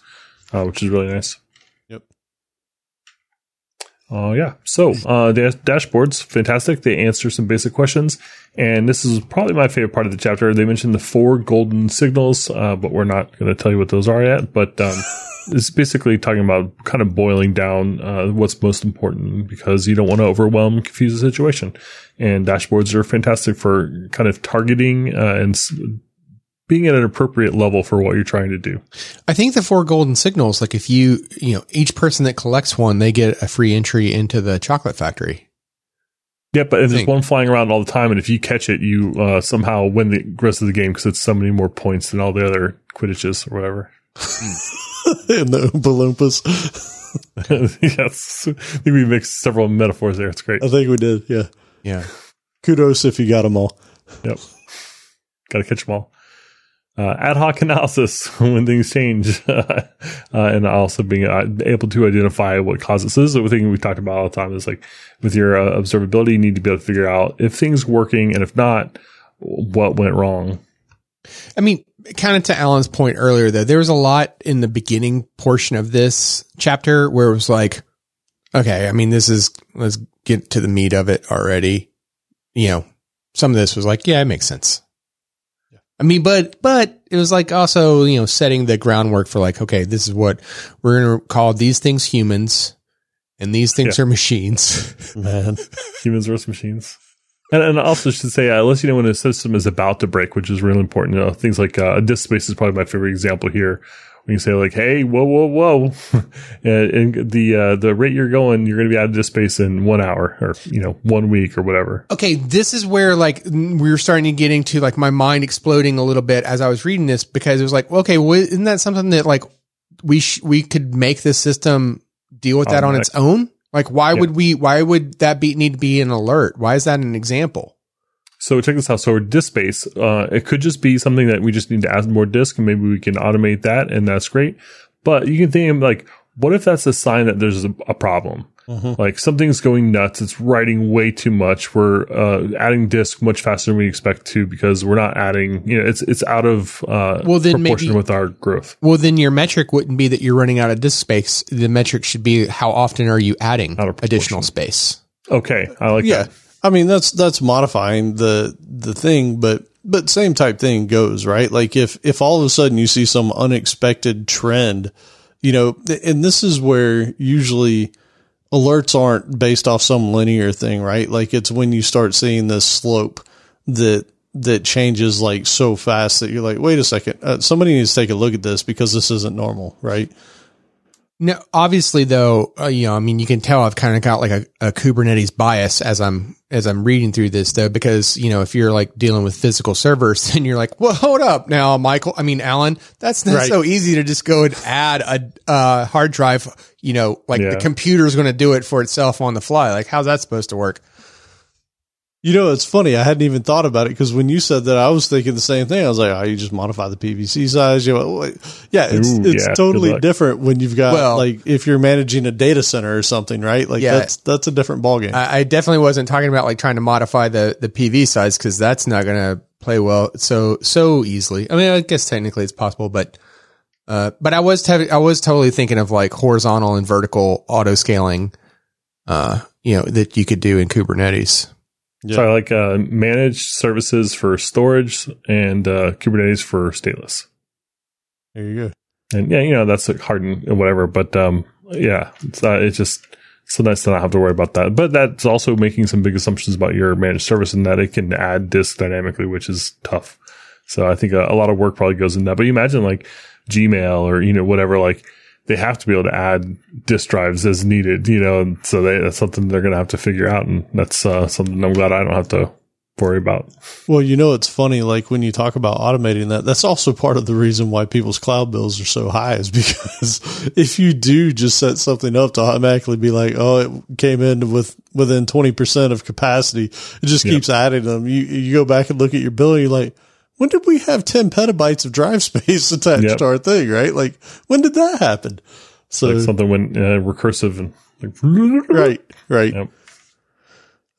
uh, which is really nice. Yep. Uh, yeah. So uh, the dashboards, fantastic. They answer some basic questions, and this is probably my favorite part of the chapter. They mentioned the four golden signals, uh, but we're not going to tell you what those are yet. But um, it's basically talking about kind of boiling down uh, what's most important because you don't want to overwhelm, and confuse the situation. And dashboards are fantastic for kind of targeting uh, and s- being at an appropriate level for what you're trying to do. I think the four golden signals, like if you, you know, each person that collects one, they get a free entry into the chocolate factory. Yeah, but there's one flying around all the time, and if you catch it, you uh, somehow win the rest of the game because it's so many more points than all the other Quidditches or whatever. in the Oompa Loompas. yes, I think we mixed several metaphors there. It's great. I think we did. Yeah. Yeah. Kudos if you got them all. Yep, got to catch them all. Uh, ad hoc analysis when things change, uh, and also being uh, able to identify what causes. This is the thing we talked about all the time. Is like with your uh, observability, you need to be able to figure out if things working, and if not, what went wrong. I mean, kind of to Allen's point earlier, though, there was a lot in the beginning portion of this chapter where it was like, okay, I mean, this is, let's get to the meat of it already. You know, some of this was like, yeah, it makes sense. I mean, but, but it was like also, you know, setting the groundwork for like, okay, this is what we're going to call these things humans and these things Yeah. are machines. Man. humans versus machines. And, and also should say, uh, unless you know when a system is about to break, which is really important. You know, things like uh, disk space is probably my favorite example here. When you say like, "Hey, whoa, whoa, whoa," and, and the uh, the rate you're going, you're going to be out of disk space in one hour or you know one week or whatever. okay, this is where like we were starting to get into like my mind exploding a little bit as I was reading this because it was like, okay, well, isn't that something that like we sh- we could make this system deal with that on its own? Like, why Yeah. would we? Why would that be need to be an alert? Why is that an example? So check this out. So disk space, uh, it could just be something that we just need to add more disk, and maybe we can automate that, and that's great. But you can think of like, what if that's a sign that there's a, a problem? Like something's going nuts. It's writing way too much. We're uh, adding disk much faster than we expect to because we're not adding. You know, it's it's out of uh, Well, then proportion maybe- with our growth. Well, then your metric wouldn't be that you're running out of disk space. The metric should be how often are you adding Out of proportion. additional space. Okay, I like Yeah. that. I mean, that's, that's modifying the, the thing, but, but same type thing goes, right? Like if, if all of a sudden you see some unexpected trend, you know, and this is where usually alerts aren't based off some linear thing, right? Like it's when you start seeing this slope that, that changes like so fast that you're like, wait a second, uh, somebody needs to take a look at this because this isn't normal, right? No, obviously though, uh, you know, I mean, you can tell I've kind of got like a, a Kubernetes bias as I'm, as I'm reading through this though, because, you know, if you're like dealing with physical servers, then you're like, well, hold up now, Michael. I mean, Allen, that's not Right. so easy to just go and add a, uh, hard drive, you know, like Yeah. the computer's going to do it for itself on the fly. Like, how's that supposed to work? You know, it's funny. I hadn't even thought about it because when you said that, I was thinking the same thing. I was like, "Oh, you just modify the PVC size." You know, wait. yeah, it's Ooh, it's yeah, totally different when you've got Well- like if you're managing a data center or something, right? Like Yeah. that's that's a different ballgame. I, I definitely wasn't talking about like trying to modify the, the PV size because that's not going to play well so, so easily. I mean, I guess technically it's possible, but, uh, but I was, te- I was totally thinking of like horizontal and vertical auto scaling, uh, you know, that you could do in Kubernetes. Yeah. So I like uh, managed services for storage and uh, Kubernetes for stateless. there you go. And yeah, you know that's like hard and whatever, but um, yeah, it's uh, it's just so nice to not have to worry about that. But that's also making some big assumptions about your managed service and that it can add disk dynamically, which is tough. So I think a, a lot of work probably goes in that. But you imagine like Gmail or you know whatever, like they have to be able to add disk drives as needed, you know. And so they, that's something they're going to have to figure out, and that's uh, something I'm glad I don't have to worry about. Well, you know, it's funny. Like when you talk about automating that, that's also part of the reason why people's cloud bills are so high is because if you do just set something up to automatically be like, oh, it came in with within 20% of capacity, it just keeps adding them. You, you go back and look at your bill and you're like, when did we have 10 petabytes of drive space attached Yep. to our thing, right? Like when did that happen? So, Like something went uh, recursive and like, right, right. Yep.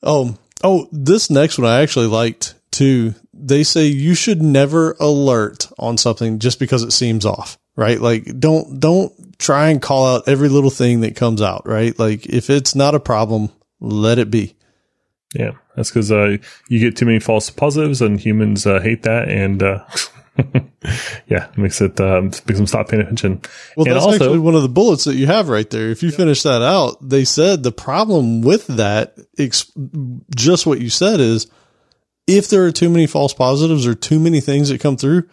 Um, oh, this next one I actually liked too. They say you should never alert on something just because it seems off, right? Like don't, don't try and call out every little thing that comes out, right? Like if it's not a problem, let it be. Yeah, that's because uh, you get too many false positives, and humans uh, hate that, and uh, yeah, it makes it uh, makes them stop paying attention. Well, and that's also, actually one of the bullets that you have right there. If you finish that out, they said the problem with that, ex- just what you said is if there are too many false positives or too many things that come through,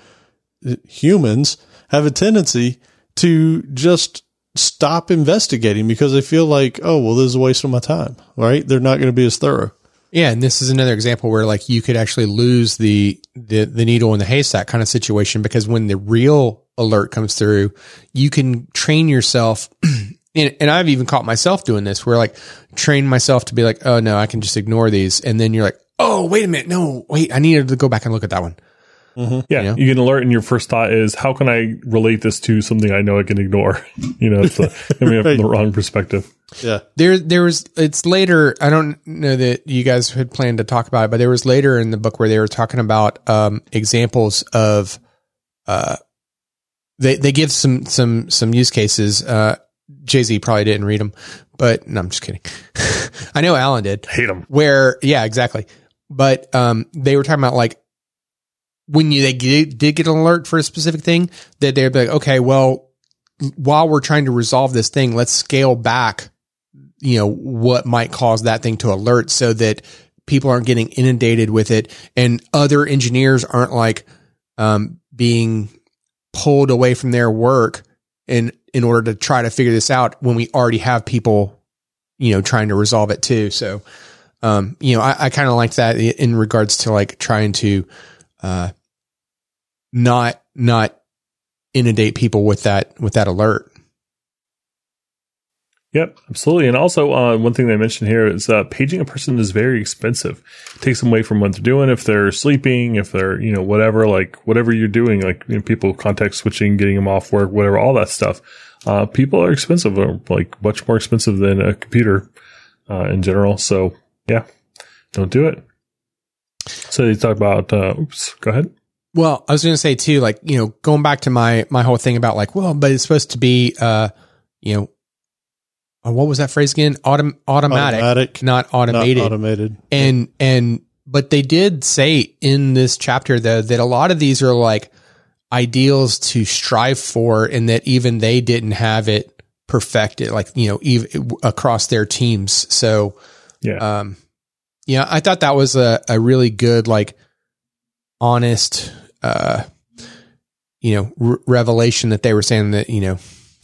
humans have a tendency to just stop investigating because they feel like, oh, well, this is a waste of my time, right? They're not going to be as thorough. Yeah, and this is another example where like you could actually lose the the the needle in the haystack kind of situation because when the real alert comes through, you can train yourself. and, and I've even caught myself doing this where like train myself to be like, oh no, I can just ignore these, and then you're like, oh wait a minute, no, wait, I needed to go back and look at that one. Yeah, You know? you get an alert, and your first thought is, "How can I relate this to something I know I can ignore?" you know, it's the, I mean, from the wrong perspective. Yeah. There, there was, it's later. I don't know that you guys had planned to talk about it, but there was later in the book where they were talking about, um, examples of, uh, they, they give some, some, some use cases. Uh, Jay Z probably didn't read them, but no, I'm just kidding. I know Allen did Hate them. where, yeah, exactly. But, um, they were talking about like, when you, they get, did get an alert for a specific thing that they'd be like, okay, well, while we're trying to resolve this thing, let's scale back you know, what might cause that thing to alert so that people aren't getting inundated with it and other engineers aren't like, um, being pulled away from their work in, in order to try to figure this out when we already have people, you know, trying to resolve it too. So, um, you know, I, I kind of like that in regards to like trying to, uh, not, not inundate people with that, with that alert. Yep, absolutely. And also, uh, one thing they mentioned here is uh, paging a person is very expensive. It takes them away from what they're doing. If they're sleeping, if they're, you know, whatever, like whatever you're doing, like you know, people contact switching, getting them off work, whatever, all that stuff. Uh, people are expensive, like much more expensive than a computer uh, in general. So, yeah, don't do it. So they talk about, uh, oops, go ahead. Well, I was going to say too, like, you know, going back to my, my whole thing about like, well, but it's supposed to be, uh, you know, uh, what was that phrase again? Autom- automatic, Automatic, not automated. Not automated. and, and, but they did say in this chapter though, that a lot of these are like ideals to strive for and that even they didn't have it perfected, like, you know, even across their teams. So, Yeah. um, yeah, I thought that was a, a really good, like, honest, uh, you know, r- revelation that they were saying that, you know,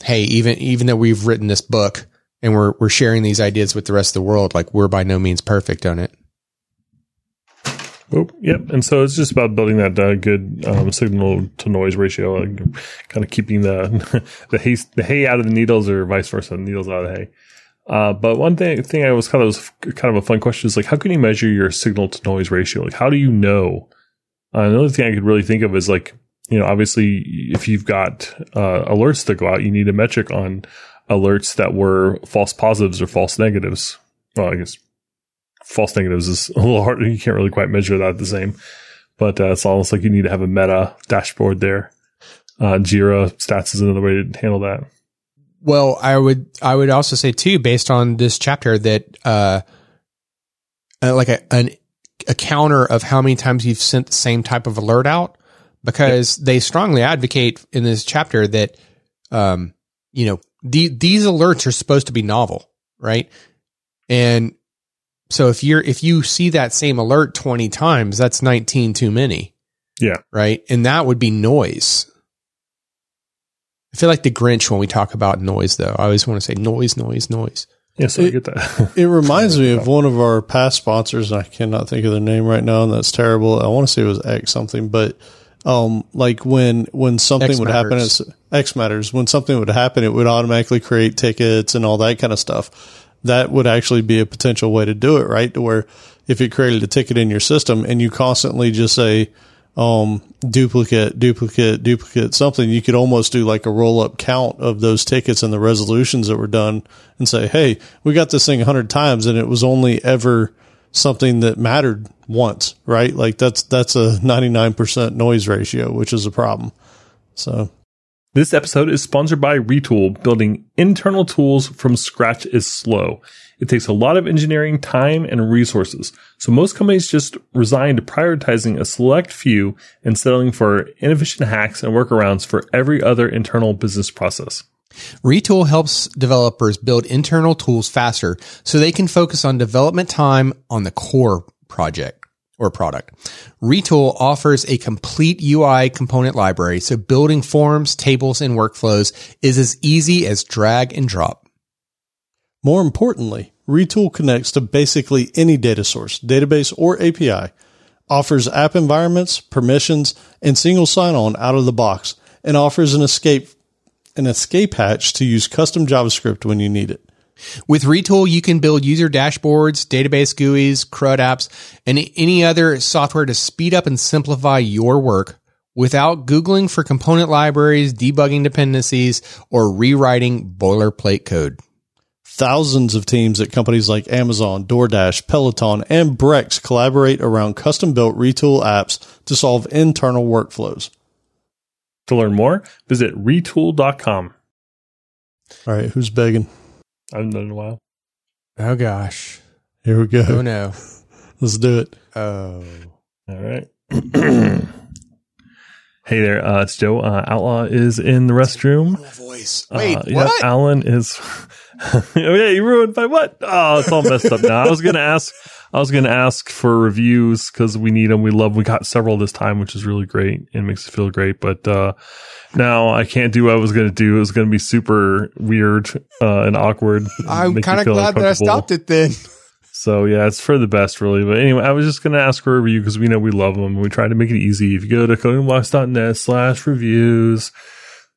hey, even, even though we've written this book and we're, we're sharing these ideas with the rest of the world, like we're by no means perfect on it. Oh, yep. And so it's just about building that uh, good um, signal to noise ratio, like kind of keeping the the hay the hay out of the needles, or vice versa, needles out of the hay. Uh, but one thing thing I was kind of was kind of a fun question is like, how can you measure your signal to noise ratio? Like, how do you know? Uh, another thing I could really think of is like, you know, obviously, if you've got uh, alerts that go out, you need a metric on alerts that were false positives or false negatives. Well, I guess false negatives is a little harder. You can't really quite measure that the same, but uh, it's almost like you need to have a meta dashboard there. Uh, Jira stats is another way to handle that. Well, I would, I would also say too, based on this chapter that, uh, uh like a, an, a counter of how many times you've sent the same type of alert out because they strongly advocate in this chapter that, um, you know, the, these alerts are supposed to be novel, right? And so if you're, if you see that same alert 20 times, that's 19 too many. Yeah. Right. And that would be noise. I feel like the Grinch when we talk about noise, though. I always want to say noise, noise, noise. Yeah, so I get that. It reminds me of one of our past sponsors, and I cannot think of their name right now, and that's terrible. I want to say it was X something, but um, like when when something X would happen, Matters. it's xMatters. When something would happen, it would automatically create tickets and all that kind of stuff. That would actually be a potential way to do it, right? To where if it created a ticket in your system and you constantly just say um, duplicate, duplicate, duplicate, something, you could almost do like a roll up count of those tickets and the resolutions that were done and say, Hey, we got this thing a hundred times and it was only ever something that mattered once, right? Like that's, that's a 99% noise ratio, which is a problem. So This episode is sponsored by Retool. Building internal tools from scratch is slow. It takes a lot of engineering time and resources. So most companies just resign to prioritizing a select few and settling for inefficient hacks and workarounds for every other internal business process. Retool helps developers build internal tools faster so they can focus on development time on the core project or product. Retool offers a complete UI component library, so building forms, tables, and workflows is as easy as drag and drop. More importantly, Retool connects to basically any data source, database, or API, offers app environments, permissions, and single sign-on out of the box, and offers an escape an escape hatch to use custom JavaScript when you need it. With Retool, you can build user dashboards, database GUIs, CRUD apps, and any other software to speed up and simplify your work without Googling for component libraries, debugging dependencies, or rewriting boilerplate code. Thousands of teams at companies like Amazon, DoorDash, Peloton, and Brex collaborate around custom built Retool apps to solve internal workflows. To learn more, visit retool.com. All right, who's begging? I haven't done it in a while. Oh gosh. Here we go. Oh no. Let's do it. Oh. All right. hey there, uh, it's Joe. Uh, Outlaw is in the restroom. voice. Wait, Uh, yeah, what? Allen is. Oh yeah, you ruined my what? Oh, it's all messed up now. I was gonna ask. I was gonna ask for reviews because we need them. We love. We got several this time, which is really great and makes us feel great. But uh, now I can't do what I was gonna do. It was gonna be super weird uh, and awkward. I'm kind of glad that I stopped it then. So yeah, it's for the best, really. But anyway, I was just gonna ask for a review because we know we love them. We try to make it easy. If you go to codingblocks.net slash reviews,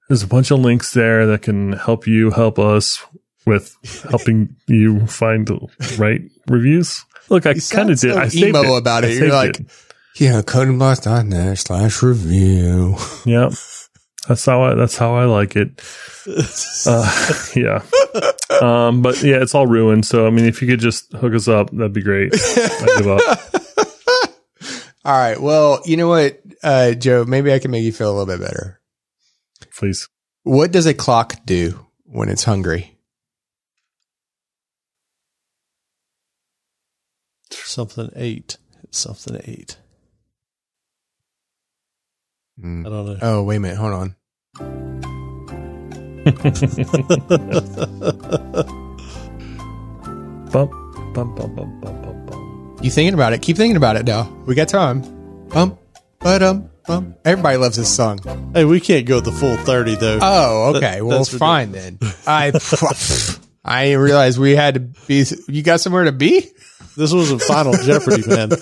there's a bunch of links there that can help you help us with helping you find the right reviews. Look, I kind of did. so I saved emo it. about I it. You're saved like- it. Yeah, codingblocks.net slash review. yeah, that's how I. That's how I like it. Uh, yeah. Um, but yeah, it's all ruined. So I mean, if you could just hook us up, that'd be great. I give up. All right. Well, you know what, uh, Joe, maybe I can make you feel a little bit better. Please. What does a clock do when it's hungry? Something eight. Something eight. Mm. I don't know. Oh, wait a minute. Hold on. Bump, bump, bump, bump, bump, bump, bump. You thinking about it? Keep thinking about it now. We got time. Bump, ba-dum, bump. Everybody loves this song. Hey, we can't go the full 30 though. Oh, okay. That- well, that's fine then. I I didn't realize we had to be. You got somewhere to be? This wasn't Final Jeopardy, man.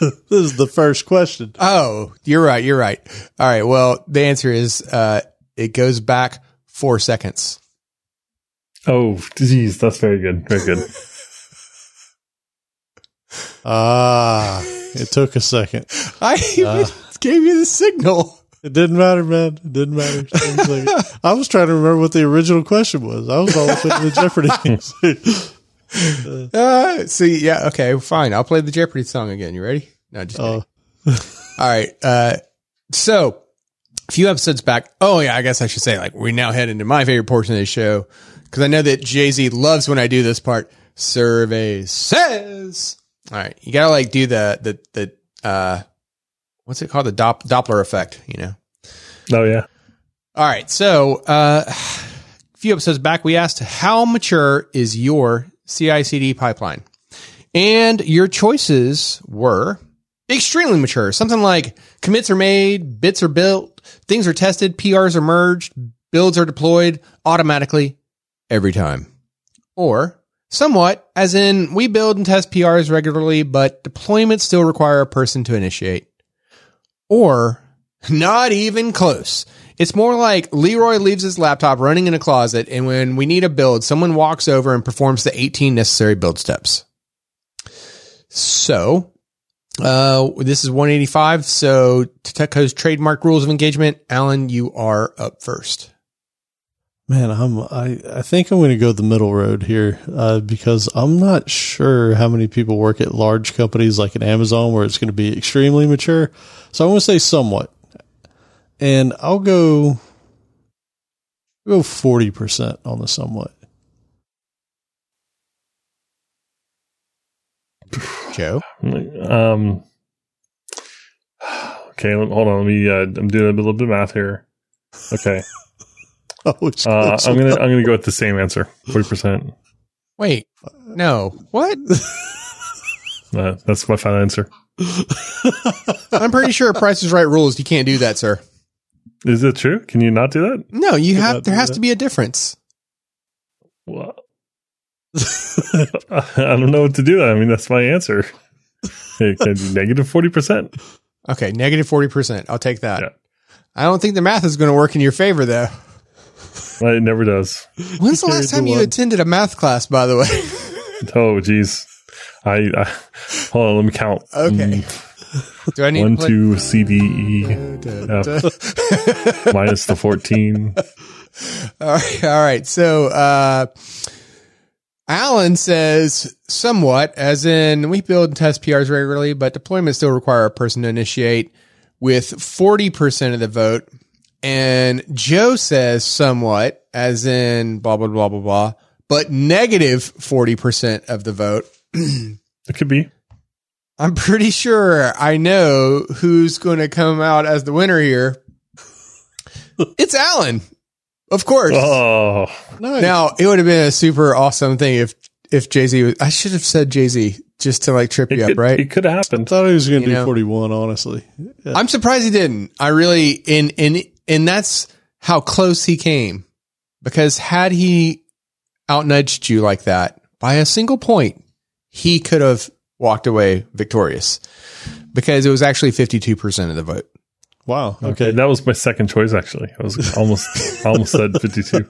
this is the first question. Oh, you're right. You're right. All right. Well, the answer is uh, it goes back four seconds. Oh, geez, that's very good. Very good. Ah, it took a second. I even gave you the signal. It didn't matter, man. It didn't matter. It like- I was trying to remember what the original question was. I was all up into the Jeopardy. Uh, see, yeah, okay, fine. I'll play the Jeopardy song again. You ready? No, just kidding. Oh, All right. Uh, so a few episodes back. Oh yeah, I guess I should say like we now head into my favorite portion of the show because I know that Jay Z loves when I do this part. Survey says. All right, you gotta like do the the the uh, what's it called? The Dop- Doppler effect. You know. Oh yeah. All right. So, uh, a few episodes back, we asked how mature is your CI CD pipeline? And your choices were extremely mature. Something like commits are made, bits are built, things are tested, PRs are merged, builds are deployed automatically every time. Or somewhat, as in we build and test PRs regularly, but deployments still require a person to initiate. Or not even close. It's more like Leroy leaves his laptop running in a closet, and when we need a build, someone walks over and performs the 18 necessary build steps. So, uh, this is 185. So, Teco's trademark rules of engagement. Allen, you are up first. man, I'm. I I think I'm going to go the middle road here uh, because I'm not sure how many people work at large companies like an Amazon where it's going to be extremely mature. So I'm going to say somewhat, and I'll go I'll go forty percent on the somewhat. Joe. Um. Okay, hold on. Let me. Uh, I'm doing a little bit of math here. Okay. uh, I'm gonna. I'm gonna go with the same answer. Forty percent. Wait, no. What? Uh, that's my final answer. I'm pretty sure Price is Right rules. You can't do that, sir. Is it true? Can you not do that? No, you Could have. There has that. to be a difference. Well, I don't know what to do. I mean, that's my answer. Can negative forty percent. Okay, negative 40%. I'll take that. Yeah. I don't think the math is going to work in your favor, though. It never does. When's the last the time you one. attended a math class, by the way? Oh, geez. I, I hold on. Let me count. Okay. Mm, Do I need one, two, C, D, E, F, minus the fourteen. All right. All right. So, uh, Allen says somewhat, as in we build and test PRs regularly, but deployments still require a person to initiate with 40% of the vote. And Joe says somewhat, as in blah, blah, blah, blah, blah, but negative 40% of the vote. It could be. I'm pretty sure I know who's going to come out as the winner here. it's Allen. Of course. Oh, Nice. Now it would have been a super awesome thing if if Jay Z was. I should have said Jay Z just to like trip it you could, up, right? it could have I thought he was going to do know. 41, honestly. Yeah. I'm surprised he didn't. I really and and and that's how close he came. Because had he outnudged you like that by a single point, he could have walked away victorious. Because it was actually 52% of the vote. Wow. Okay, Okay. that was my second choice. Actually, I was almost almost said fifty-two.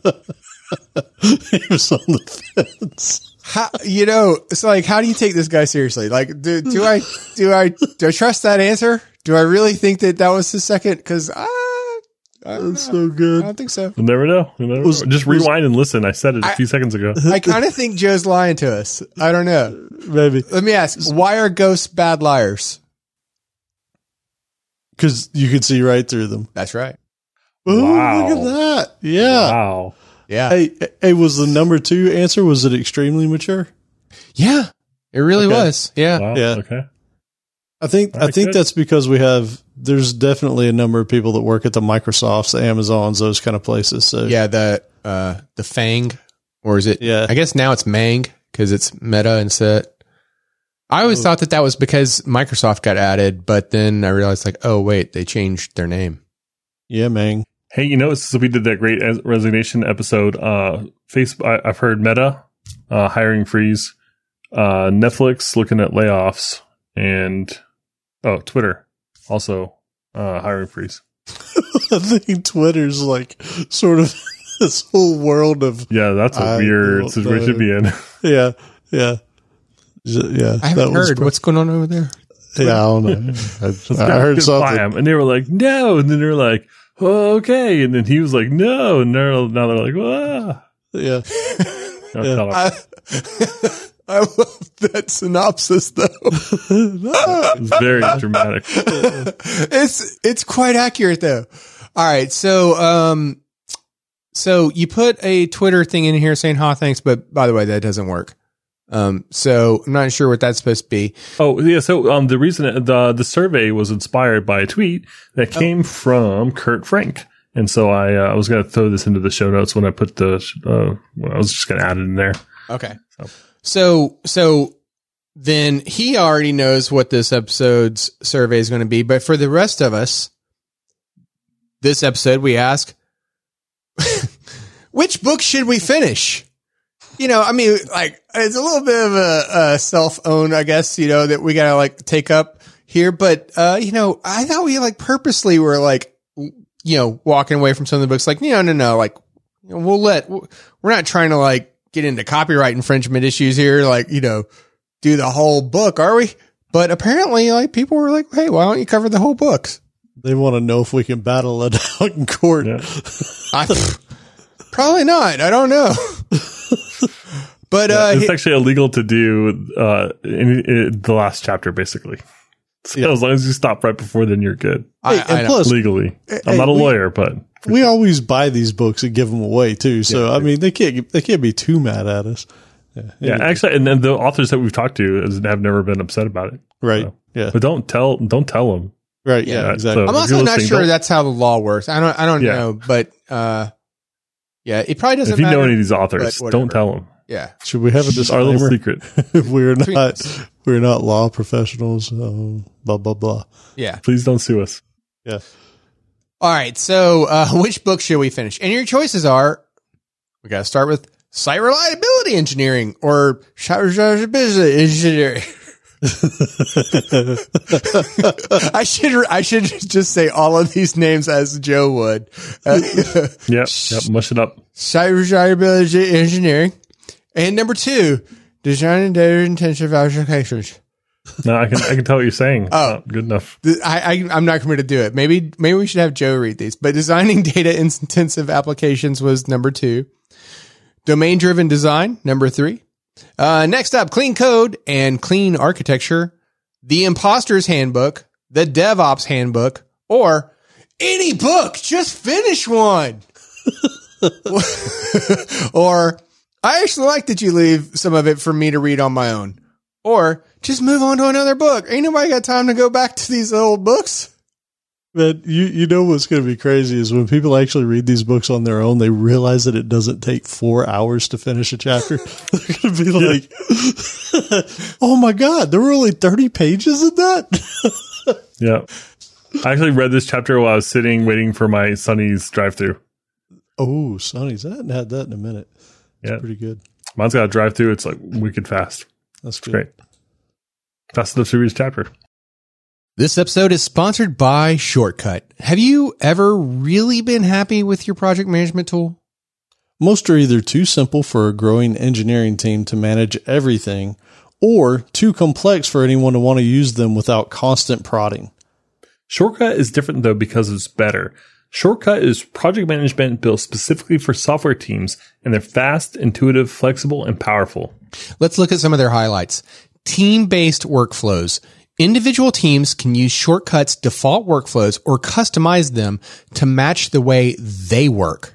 he was on the fence. How, you know, it's like, how do you take this guy seriously? Like, do, do I, do I, do I trust that answer? Do I really think that that was his second? Cause, I, don't That's know. so good. I don't think so. You'll never know. You'll never Was- know. Just was- rewind and listen. I said it a I- few seconds ago. I kind of think Joe's lying to us. I don't know. Maybe. Let me ask, why are ghosts bad liars? Because you can see right through them. That's right. Ooh, Wow. look at that. Yeah. Wow. Yeah. Hey, hey, was the number two answer, was it extremely mature? Yeah. It really Okay. was. Yeah. Wow. Yeah. Okay. I think All I think good. that's because we have there's definitely a number of people that work at the Microsofts, the Amazons, those kind of places. So Yeah. The, uh, the Fang, or is it? Yeah. I guess now it's Mang because it's Meta instead. I always Oh. thought that that was because Microsoft got added, but then I realized like, oh wait, they changed their name. yeah, Mang. Hey, you know, since we did that great resignation episode, uh, Facebook, I, I've heard Meta, uh, hiring freeze, uh, Netflix looking at layoffs, and oh, Twitter also, uh, hiring freeze. I think Twitter's like sort of this whole world of Yeah, that's a I weird situation to be in. yeah, yeah, yeah. I haven't heard pro- what's going on over there. yeah, I don't know. I, I heard something, buy And they were like, no. And then they're like, oh, okay. And then he was like, no. And they're, now they're like, ah. Yeah, Yeah. I, I love that synopsis though. it's very dramatic. it's it's quite accurate though. All right, so um, so you put a Twitter thing in here saying "ha thanks," but by the way, that doesn't work. Um, so I'm not sure what that's supposed to be. Oh yeah, so um, the reason the the survey was inspired by a tweet that came from Kurt Frank, and so I uh, I was going to throw this into the show notes when I put the uh, when I was just going to add it in there. Okay. So. So, so then he already knows what this episode's survey is going to be. But for the rest of us, this episode, we ask, which book should we finish? You know, I mean, like, it's a little bit of a, a self own, I guess, you know, that we got to like take up here. But, uh, you know, I thought we like purposely were like, you know, walking away from some of the books, like, no, no, no, like, we'll let, we're not trying to like get into copyright infringement issues here, like, you know, do the whole book, are we? But apparently, like, people were like, hey, why don't you cover the whole books? they want to know if we can battle it out in court. Yeah. I, probably not. I don't know. but, uh, it's actually illegal to do uh, in, in the last chapter, basically. So Yeah. as long as you stop right before, then you're good I, Hey, and know. plus, legally. hey, I'm not a we- lawyer, but we always buy these books and give them away too. So Yeah. I mean, they can't they can't be too mad at us. Yeah, yeah, actually, and then the authors that we've talked to is- have never been upset about it. right. So- Yeah, But don't tell, don't tell them. right. Yeah. Yeah, exactly. So- I'm also not sure that's how the law works. I don't, I don't Yeah. know, but, uh, yeah, it probably doesn't If you matter. know any of these authors, don't tell them. yeah. Should we have a Just our little disclaimer? secret. we're not we're not law professionals. Um, blah blah blah. Yeah. Please don't sue us. Yeah. All right. So, uh, which book should we finish? And your choices are, we got to start with site reliability engineering or site reliability engineering. I should I should just say all of these names as Joe would. Uh, Yep, yep, mush it up. site reliability engineering, and number two, design and data intensive applications. No, I can I can tell what you're saying. Oh, good enough. I, I I'm not going to do it. Maybe maybe we should have Joe read these. But designing data intensive applications was number two. Domain driven design number three. Uh, next up, clean code and clean architecture, the imposter's handbook, the DevOps handbook, or any book. Just finish one. or I actually like that you leave some of it for me to read on my own. Or just move on to another book. Ain't nobody got time to go back to these old books. But you you know what's going to be crazy is when people actually read these books on their own, they realize that it doesn't take four hours to finish a chapter. They're going to be like, "Oh my god, there were only thirty pages in that." Yeah. I actually read this chapter while I was sitting waiting for my Sonny's drive through. oh, Sonny's I hadn't had that in a minute. Yeah. Pretty good. Mine's got a drive through. It's like wicked fast. That's. Great. Fast enough to read chapter. This episode is sponsored by Shortcut. Have you ever really been happy with your project management tool? Most are either too simple for a growing engineering team to manage everything, or too complex for anyone to want to use them without constant prodding. Shortcut is different though because it's better. Shortcut is project management built specifically for software teams and they're fast, intuitive, flexible, and powerful. Let's look at some of their highlights. Team based workflows. Individual teams can use Shortcut's default workflows or customize them to match the way they work.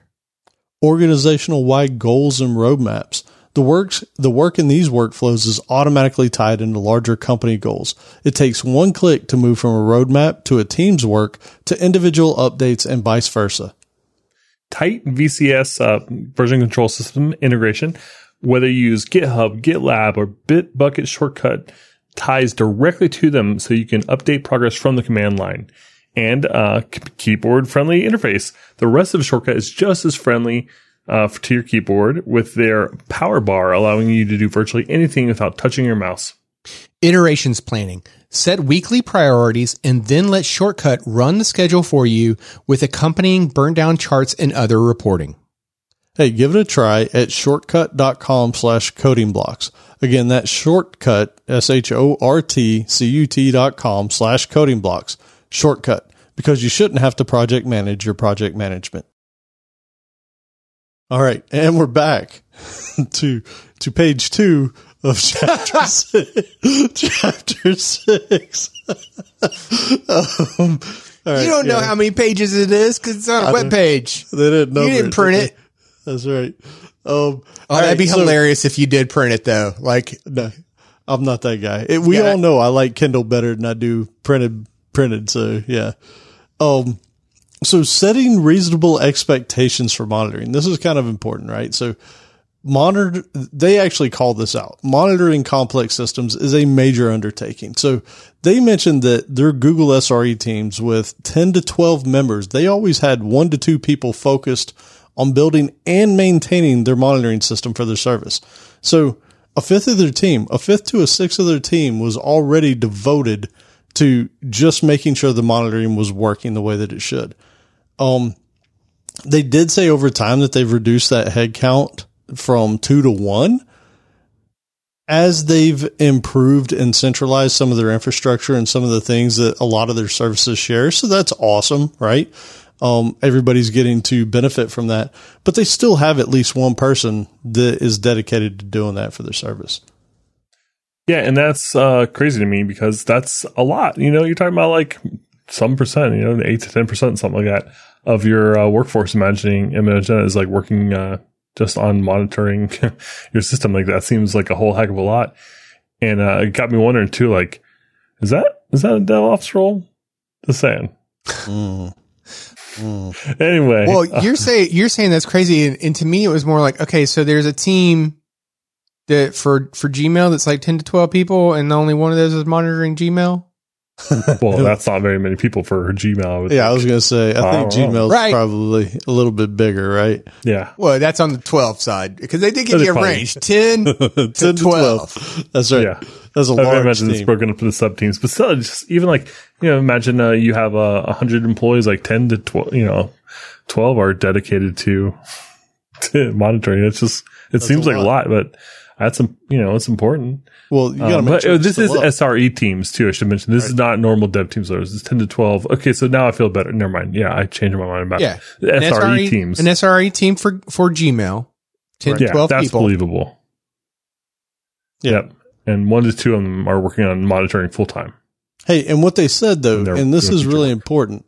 Organizational wide goals and roadmaps. The works, the work in these workflows is automatically tied into larger company goals. It takes one click to move from a roadmap to a team's work to individual updates and vice versa. Tight VCS uh, version control system integration, whether you use GitHub, GitLab, or Bitbucket Shortcut, ties directly to them so you can update progress from the command line. And uh, keyboard friendly interface. The rest of Shortcut is just as friendly uh, to your keyboard with their power bar, allowing you to do virtually anything without touching your mouse. Iterations planning. Set weekly priorities and then let Shortcut run the schedule for you with accompanying burn down charts and other reporting. Hey, give it a try at shortcut.com slash coding blocks. Again, that's shortcut, S-H-O-R-T-C-U-T dot com slash coding blocks. Shortcut, because you shouldn't have to project manage your project management. All right. And we're back to, to page two of chapter six. chapter six. um, all right, You don't know how many pages it is because it's on a web page. They didn't know. You didn't print it. That's right. Um, Oh, that'd be hilarious if you did print it though. Like, No, I'm not that guy. It, we Yeah. all know I like Kindle better than I do printed. Printed. So yeah. Um. So setting reasonable expectations for monitoring. This is kind of important, right? So monitor. They actually call this out. Monitoring complex systems is a major undertaking. So they mentioned that their Google SRE teams with 10 to 12 members, they always had one to two people focused on building and maintaining their monitoring system for their service. So a fifth of their team, a fifth to a sixth of their team was already devoted to just making sure the monitoring was working the way that it should. Um, they did say over time that they've reduced that headcount from two to one as they've improved and centralized some of their infrastructure and some of the things that a lot of their services share. So that's awesome, right? Um, everybody's getting to benefit from that, but they still have at least one person that is dedicated to doing that for their service. Yeah, and that's uh, crazy to me because that's a lot. You know, you're talking about like some percent, you know, eight to ten percent, something like that, of your uh, workforce. Imagining imagine is like working uh, just on monitoring your system. Like that seems like a whole heck of a lot, and uh, it got me wondering too. Like, is that is that a DevOps role? Just saying. Mm. Anyway, well, you're saying you're saying that's crazy, and, and to me, it was more like, okay, so there's a team that for for Gmail that's like ten to twelve people, and only one of those is monitoring Gmail. Well, that's not very many people for Gmail. I would Yeah, I was going to say, I think don't. Gmail's Right. probably a little bit bigger, right? yeah. Well, that's on the 12 side because they did give you a range 10 to 10 to 12. 12. That's right. Yeah. That's a I large imagine it's broken up into sub teams, but still, just even like you know, imagine uh, you have a uh, hundred employees, like ten to twelve, you know, twelve are dedicated to to monitoring. It's just it seems a like a lot, but that's you know, it's important. Well, you got to Um, make but sure it's this is up. SRE teams too. I should mention this is not normal dev teams. Though. This is ten to twelve. Okay, so now I feel better. Never mind. Yeah, I changed my mind about Yeah. the An SRE, teams. An SRE team for, for Gmail. 10 to yeah, 12 that's people. believable. Yeah. Yep, and one to two of them are working on monitoring full time. Hey, and what they said though, And and this is really work. important.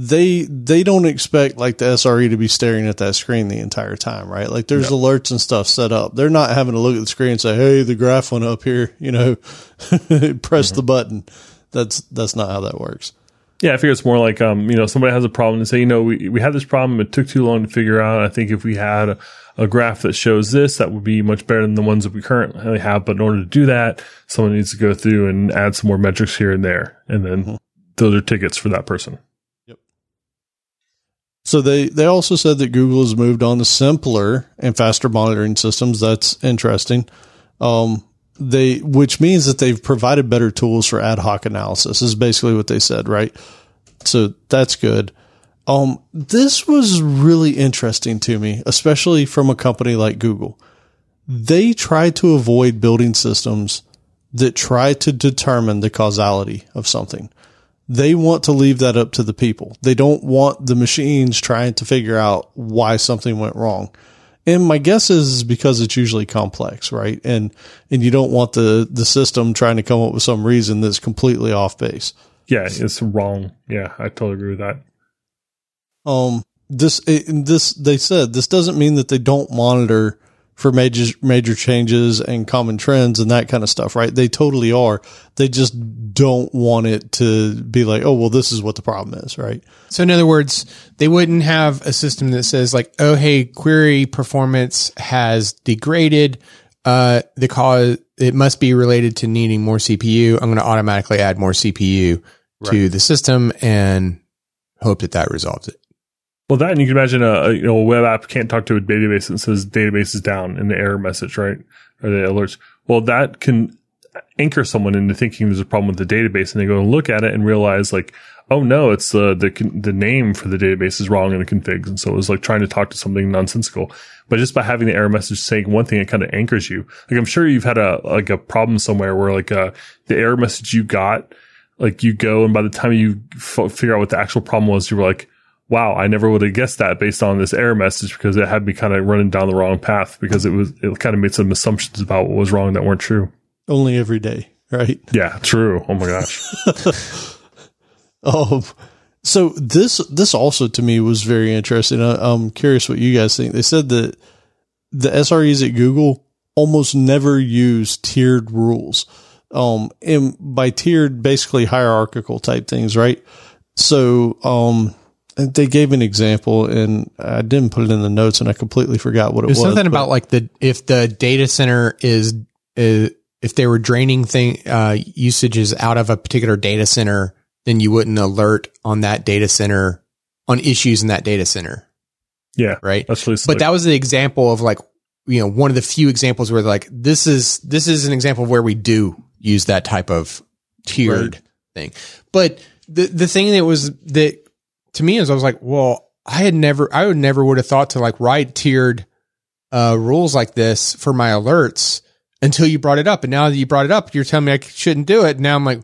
They they don't expect like the SRE to be staring at that screen the entire time, right? Like there's alerts and stuff set up. They're not having to look at the screen and say, "Hey, the graph went up here," you know, press Mm-hmm. the button. That's that's not how that works. Yeah, I figure it's more like um, you know, somebody has a problem and say, you know, we we had this problem, it took too long to figure out. I think if we had a, a graph that shows this, that would be much better than the ones that we currently have. But in order to do that, someone needs to go through and add some more metrics here and there, and then those are tickets for that person. So they they also said that Google has moved on to simpler and faster monitoring systems. That's interesting. Um, they which means that they've provided better tools for ad hoc analysis. Is basically what they said, right? So that's good. Um, this was really interesting to me, especially from a company like Google. They try to avoid building systems that try to determine the causality of something they want to leave that up to the people. They don't want the machines trying to figure out why something went wrong. And my guess is because it's usually complex, right? And and you don't want the the system trying to come up with some reason that's completely off base. Yeah, it's wrong. Yeah, I totally agree with that. Um this this they said this doesn't mean that they don't monitor for major major changes and common trends and that kind of stuff, right? They totally are. They just don't want it to be like, oh well, this is what the problem is, right? So in other words, they wouldn't have a system that says like, oh, hey, query performance has degraded. Uh, the cause, it must be related to needing more CPU. I'm going to automatically add more CPU to the system and hope that that resolves it. Well, that and you can imagine a, a you know a web app can't talk to a database and says database is down in the error message, right? Or the alerts. Well, that can anchor someone into thinking there's a problem with the database, and they go and look at it and realize like, oh no, it's the the the name for the database is wrong in the configs, and so it was like trying to talk to something nonsensical. But just by having the error message saying one thing, it kind of anchors you. Like I'm sure you've had a like a problem somewhere where like uh the error message you got, like you go and by the time you f- figure out what the actual problem was, you were like wow, I never would have guessed that based on this error message because it had me kind of running down the wrong path because it was, it kind of made some assumptions about what was wrong that weren't true. Only every day, right? Yeah, true. Oh my gosh. Um, so this this also to me was very interesting. I, I'm curious what you guys think. They said that the SREs at Google almost never use tiered rules. Um, and by tiered, basically hierarchical type things, right? So, um, they gave an example, and I didn't put it in the notes, and I completely forgot what it There's was. something but- about like the if the data center is uh, if they were draining thing uh, usages out of a particular data center, then you wouldn't alert on that data center on issues in that data center, Yeah. right? That's really But that was the example of like you know one of the few examples where like this is this is an example of where we do use that type of tiered thing. But the the thing that was that to me is I was like, well, I had never I would never would have thought to like write tiered uh, rules like this for my alerts until you brought it up. And now that you brought it up, you're telling me I shouldn't do it. Now I'm like,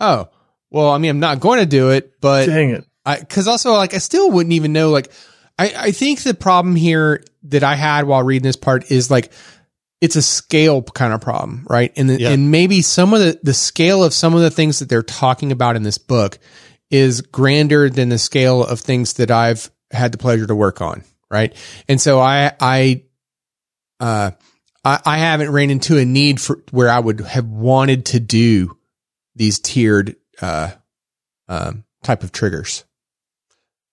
oh, well, I mean, I'm not going to do it, but Dang it. I, cause also like I still wouldn't even know, like, I, I think the problem here that I had while reading this part is like, it's a scale kind of problem, right? And, the, Yeah. and maybe some of the, the scale of some of the things that they're talking about in this book is grander than the scale of things that I've had the pleasure to work on, right? And so I, I, uh, I, haven't ran into a need for where I would have wanted to do these tiered, uh, um, type of triggers.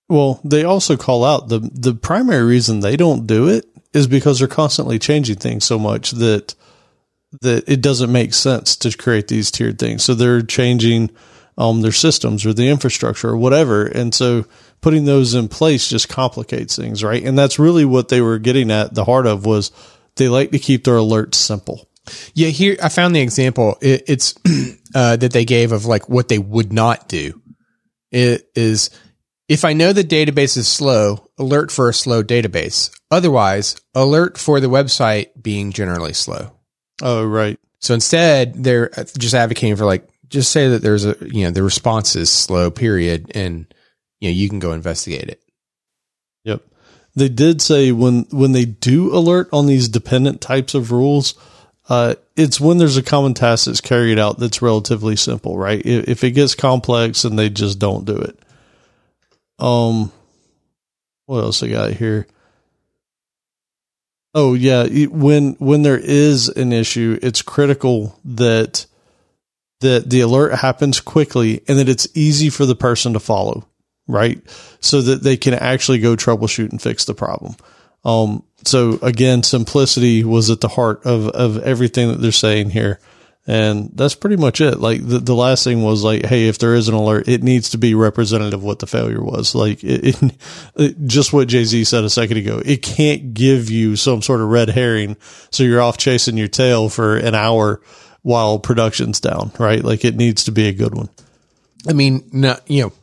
Well, they also call out the the primary reason they don't do it is because they're constantly changing things so much that that it doesn't make sense to create these tiered things. So they're changing um, their systems or the infrastructure or whatever. And so putting those in place just complicates things, right? And that's really what they were getting at. The heart of was they like to keep their alerts simple. Yeah, here I found the example. It, it's uh, that they gave of like what they would not do. It is if I know the database is slow, alert for a slow database. Otherwise, alert for the website being generally slow. Oh, right. So instead, they're just advocating for like just say that there's a you know the response is slow, period, and you know you can go investigate it. Yep. They did say when when they do alert on these dependent types of rules, uh, it's when there's a common task that's carried out that's relatively simple, right? If, if it gets complex, and they just don't do it. Um, what else I got here? Oh yeah, when when there is an issue, it's critical that that the alert happens quickly and that it's easy for the person to follow, right? So that they can actually go troubleshoot and fix the problem. Um, so again, simplicity was at the heart of, of everything that they're saying here. And that's pretty much it. Like the, the last thing was like, Hey, if there is an alert, it needs to be representative of what the failure was. Like it, it, it, just what Jay Z said a second ago. It can't give you some sort of red herring. So you're off chasing your tail for an hour while production's down, right? Like it needs to be a good one. I mean, no, you know,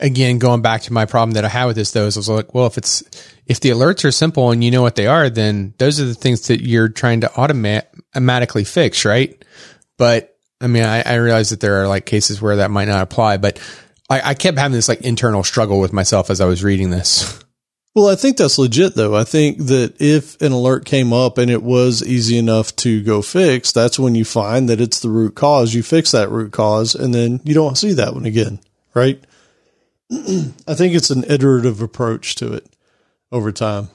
again, going back to my problem that I had with this, though, is I was like, well, if it's if the alerts are simple and you know what they are, then those are the things that you're trying to automatically fix, right? But I mean, I, I realize that there are like cases where that might not apply, but I, I kept having this like internal struggle with myself as I was reading this. Well, I think that's legit though. I think that if an alert came up and it was easy enough to go fix, that's when you find that it's the root cause. You fix that root cause and then you don't see that one again, right? I think it's an iterative approach to it over time.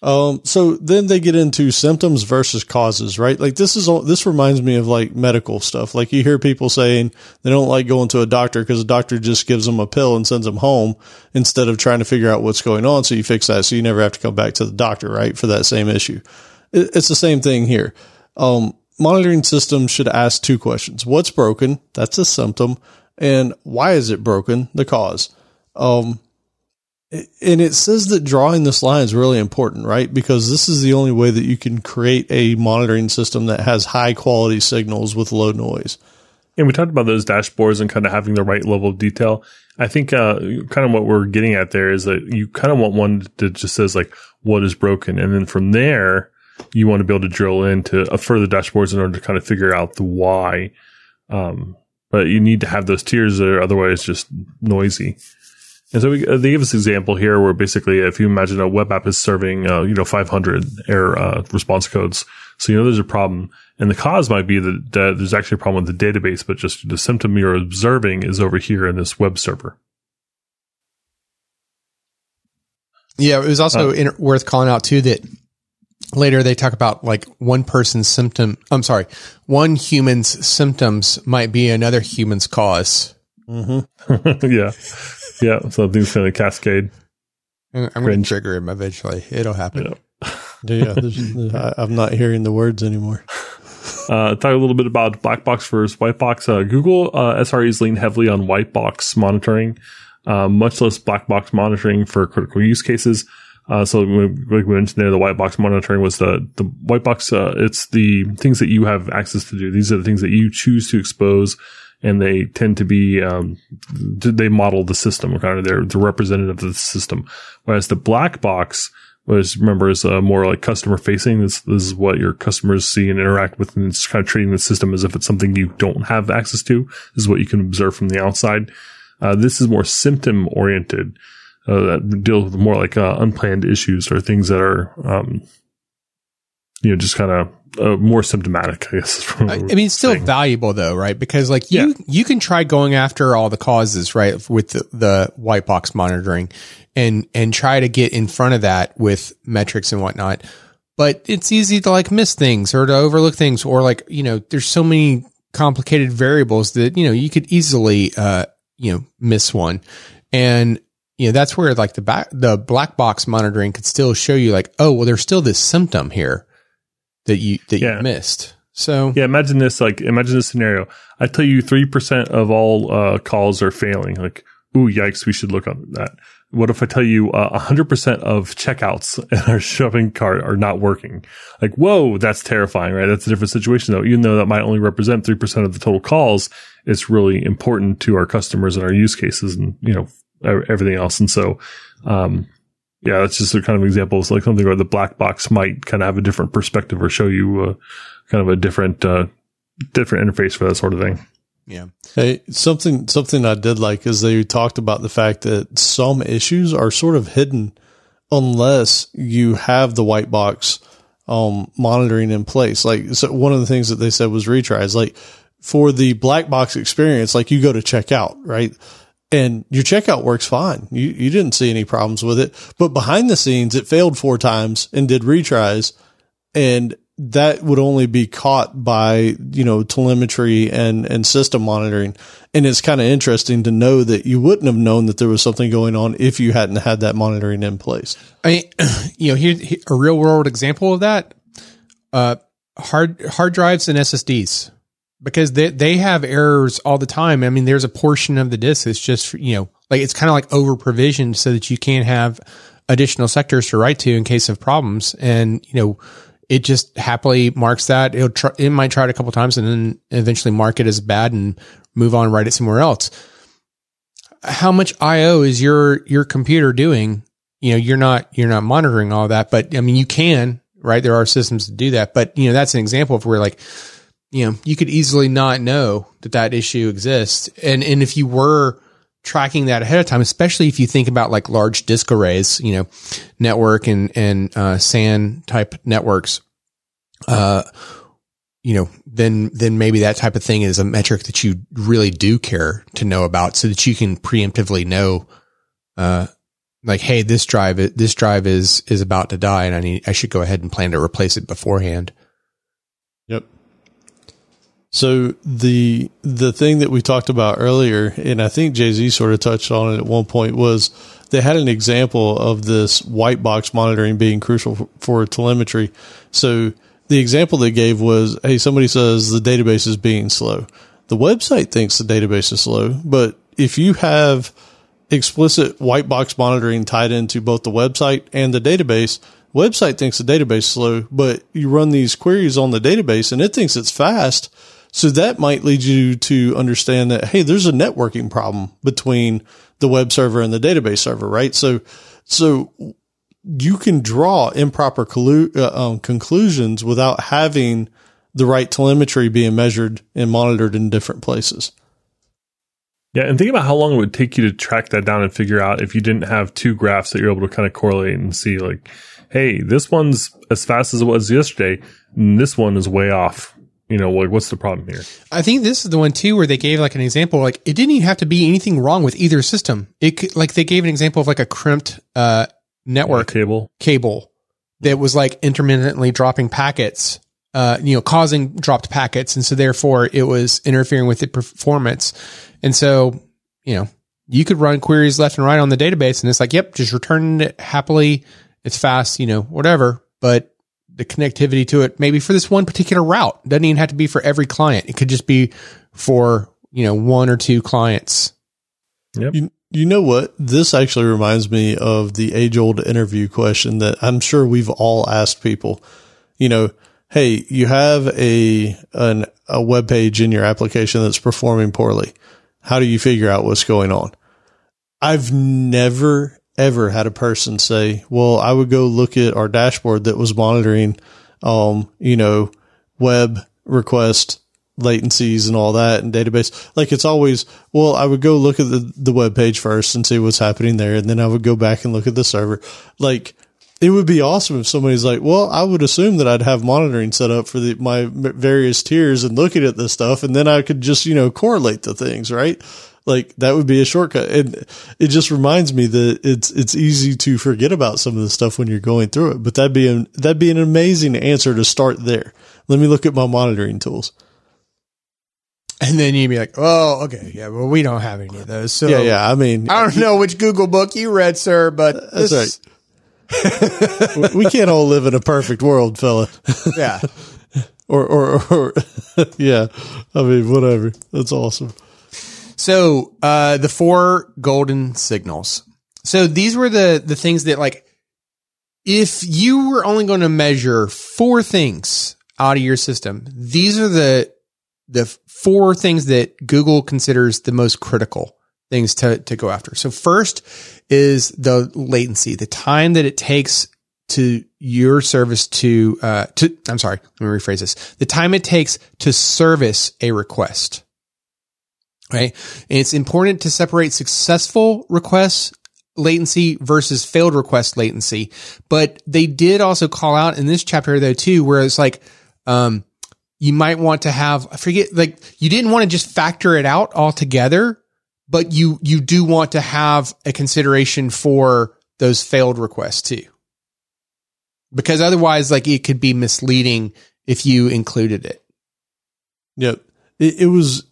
Um, so then they get into symptoms versus causes, right? Like this is, all, this reminds me of like medical stuff. Like you hear people saying they don't like going to a doctor because a doctor just gives them a pill and sends them home instead of trying to figure out what's going on. So you fix that. So you never have to come back to the doctor, right? For that same issue. It's the same thing here. Um, monitoring systems should ask two questions. What's broken? That's a symptom. And why is it broken? The cause. Um, and it says that drawing this line is really important, right? Because this is the only way that you can create a monitoring system that has high quality signals with low noise. And we talked about those dashboards and kind of having the right level of detail. I think uh, kind of what we're getting at there is that you kind of want one that just says like what is broken, and then from there you want to be able to drill into a further dashboards in order to kind of figure out the why. Um, but you need to have those tiers there, otherwise it's just noisy. And so we, uh, they give us an example here where basically, if you imagine a web app is serving, uh, you know, 500 error uh, response codes, so you know there's a problem, and the cause might be that, that, there's actually a problem with the database, but just the symptom you're observing is over here in this web server. Yeah, it was also uh, worth calling out too that later they talk about like one person's symptom. I'm sorry, one human's symptoms might be another human's cause. Mm-hmm. yeah. Yeah, so things kind of cascade. I'm going to trigger him eventually. It'll happen. Yeah, yeah I'm not hearing the words anymore. Uh, talk a little bit about black box versus white box. Uh, Google uh, SREs lean heavily on white box monitoring, uh, much less black box monitoring for critical use cases. Uh, so, like we mentioned there, the white box monitoring was the the white box. Uh, it's the things that you have access to do. These are the things that you choose to expose and they tend to be um, they model the system kind of they're the representative of the system. Whereas the black box was remember is uh, more like customer facing this, this is what your customers see and interact with and it's kind of treating the system as if it's something you don't have access to. This is what you can observe from the outside. Uh, this is more symptom oriented uh, that deals with more like uh, unplanned issues or things that are um, you know just kind of uh, more symptomatic, I guess. I, I, mean, it's still saying. valuable though, right? Because like you, yeah. you can try going after all the causes, right? With the, the white box monitoring and, and try to get in front of that with metrics and whatnot. But it's easy to like miss things or to overlook things or like, you know, there's so many complicated variables that, you know, you could easily, uh, you know, miss one. And, you know, that's where like the back, the black box monitoring could still show you like, oh, well, there's still this symptom here that you that yeah. you missed. So Yeah, imagine this. Like, imagine this scenario. I tell you, three percent of all uh, calls are failing. Like, ooh, yikes! We should look on that. What if I tell you uh, hundred percent of checkouts in our shopping cart are not working? Like, whoa, that's terrifying, right? That's a different situation, though. Even though that might only represent three percent of the total calls, it's really important to our customers and our use cases, and you know everything else. And so, um, yeah, that's just a kind of example. It's like something where the black box might kind of have a different perspective or show you uh, kind of a different uh, different interface for that sort of thing. yeah, Hey, something something I did like is they talked about the fact that some issues are sort of hidden unless you have the white box um, monitoring in place. Like so one of the things that they said was retries. Like for the black box experience, like you go to checkout, right? And your checkout works fine. You you didn't see any problems with it. But behind the scenes, it failed four times and did retries. And that would only be caught by, you know, telemetry and, and system monitoring. And it's kind of interesting to know that you wouldn't have known that there was something going on if you hadn't had that monitoring in place. I you know, here, here a real world example of that, uh, hard hard drives and SSDs because they they have errors all the time. I mean, there's a portion of the disk that's just you know like it's kind of like over provisioned so that you can't have additional sectors to write to in case of problems, and you know. It just happily marks that it'll try, it might try it a couple times and then eventually mark it as bad and move on and write it somewhere else. How much IO is your your computer doing you know you're not you're not monitoring all that but i mean you can right there are systems to do that but you know that's an example of where like you know you could easily not know that that issue exists and and if you were tracking that ahead of time especially if you think about like large disk arrays you know network and and uh, san type networks uh you know then then maybe that type of thing is a metric that you really do care to know about so that you can preemptively know uh like, hey, this drive, this drive is is about to die, and I need, I should go ahead and plan to replace it beforehand. So the the thing that we talked about earlier, and I think Jay Z sort of touched on it at one point, was they had an example of this white box monitoring being crucial for, for telemetry. So the example they gave was, hey, somebody says the database is being slow. The website thinks the database is slow, but if you have explicit white box monitoring tied into both the website and the database, website thinks the database is slow, but you run these queries on the database and it thinks it's fast. So that might lead you to understand that, hey, there's a networking problem between the web server and the database server, right? So, so you can draw improper collu- uh, um, conclusions without having the right telemetry being measured and monitored in different places. Yeah, and think about how long it would take you to track that down and figure out if you didn't have two graphs that you're able to kind of correlate and see, like, hey, this one's as fast as it was yesterday, and this one is way off. You know, like, what's the problem here? I think this is the one too where they gave like an example, like it didn't even have to be anything wrong with either system. It could, like they gave an example of like a crimped uh, network Cable. cable that was like intermittently dropping packets, uh, you know, causing dropped packets. And so therefore it was interfering with the performance. And so, you know, you could run queries left and right on the database and it's like, yep, just return it happily. It's fast, you know, whatever. But the connectivity to it, maybe for this one particular route, doesn't even have to be for every client. It could just be for, you know, one or two clients. Yep. You, you know what? This actually reminds me of the age old interview question that I'm sure we've all asked people. You know, hey, you have a an, a web page in your application that's performing poorly. How do you figure out what's going on? I've never ever had a person say, "Well, I would go look at our dashboard that was monitoring, um, you know, web request latencies and all that and database. Like it's always, well, I would go look at the, the web page first and see what's happening there. And then I would go back and look at the server. Like it would be awesome if somebody's like, well, I would assume that I'd have monitoring set up for the, my various tiers and looking at this stuff. And then I could just, you know, correlate the things, right? Like that would be a shortcut. And it just reminds me that it's, it's easy to forget about some of the stuff when you're going through it, but that'd be an, that'd be an amazing answer to start there. Let me look at my monitoring tools. And then you'd be like, oh, okay. Yeah. Well, we don't have any of those. So Yeah, yeah. I mean, I don't know which Google book you read, sir, but uh, That's this- we can't all live in a perfect world, fella. Yeah. or, or, or yeah. I mean, whatever. That's awesome. So uh, the four golden signals. So these were the the things that like if you were only going to measure four things out of your system, these are the the four things that Google considers the most critical things to to go after. So first is the latency, the time that it takes to your service to uh to I'm sorry, let me rephrase this. The time it takes to service a request. Right? And it's important to separate successful requests latency versus failed request latency. But they did also call out in this chapter though too, where it's like, um, you might want to have, I forget, like you didn't want to just factor it out altogether, but you, you do want to have a consideration for those failed requests too. Because otherwise, like it could be misleading if you included it. Yep. It, it was,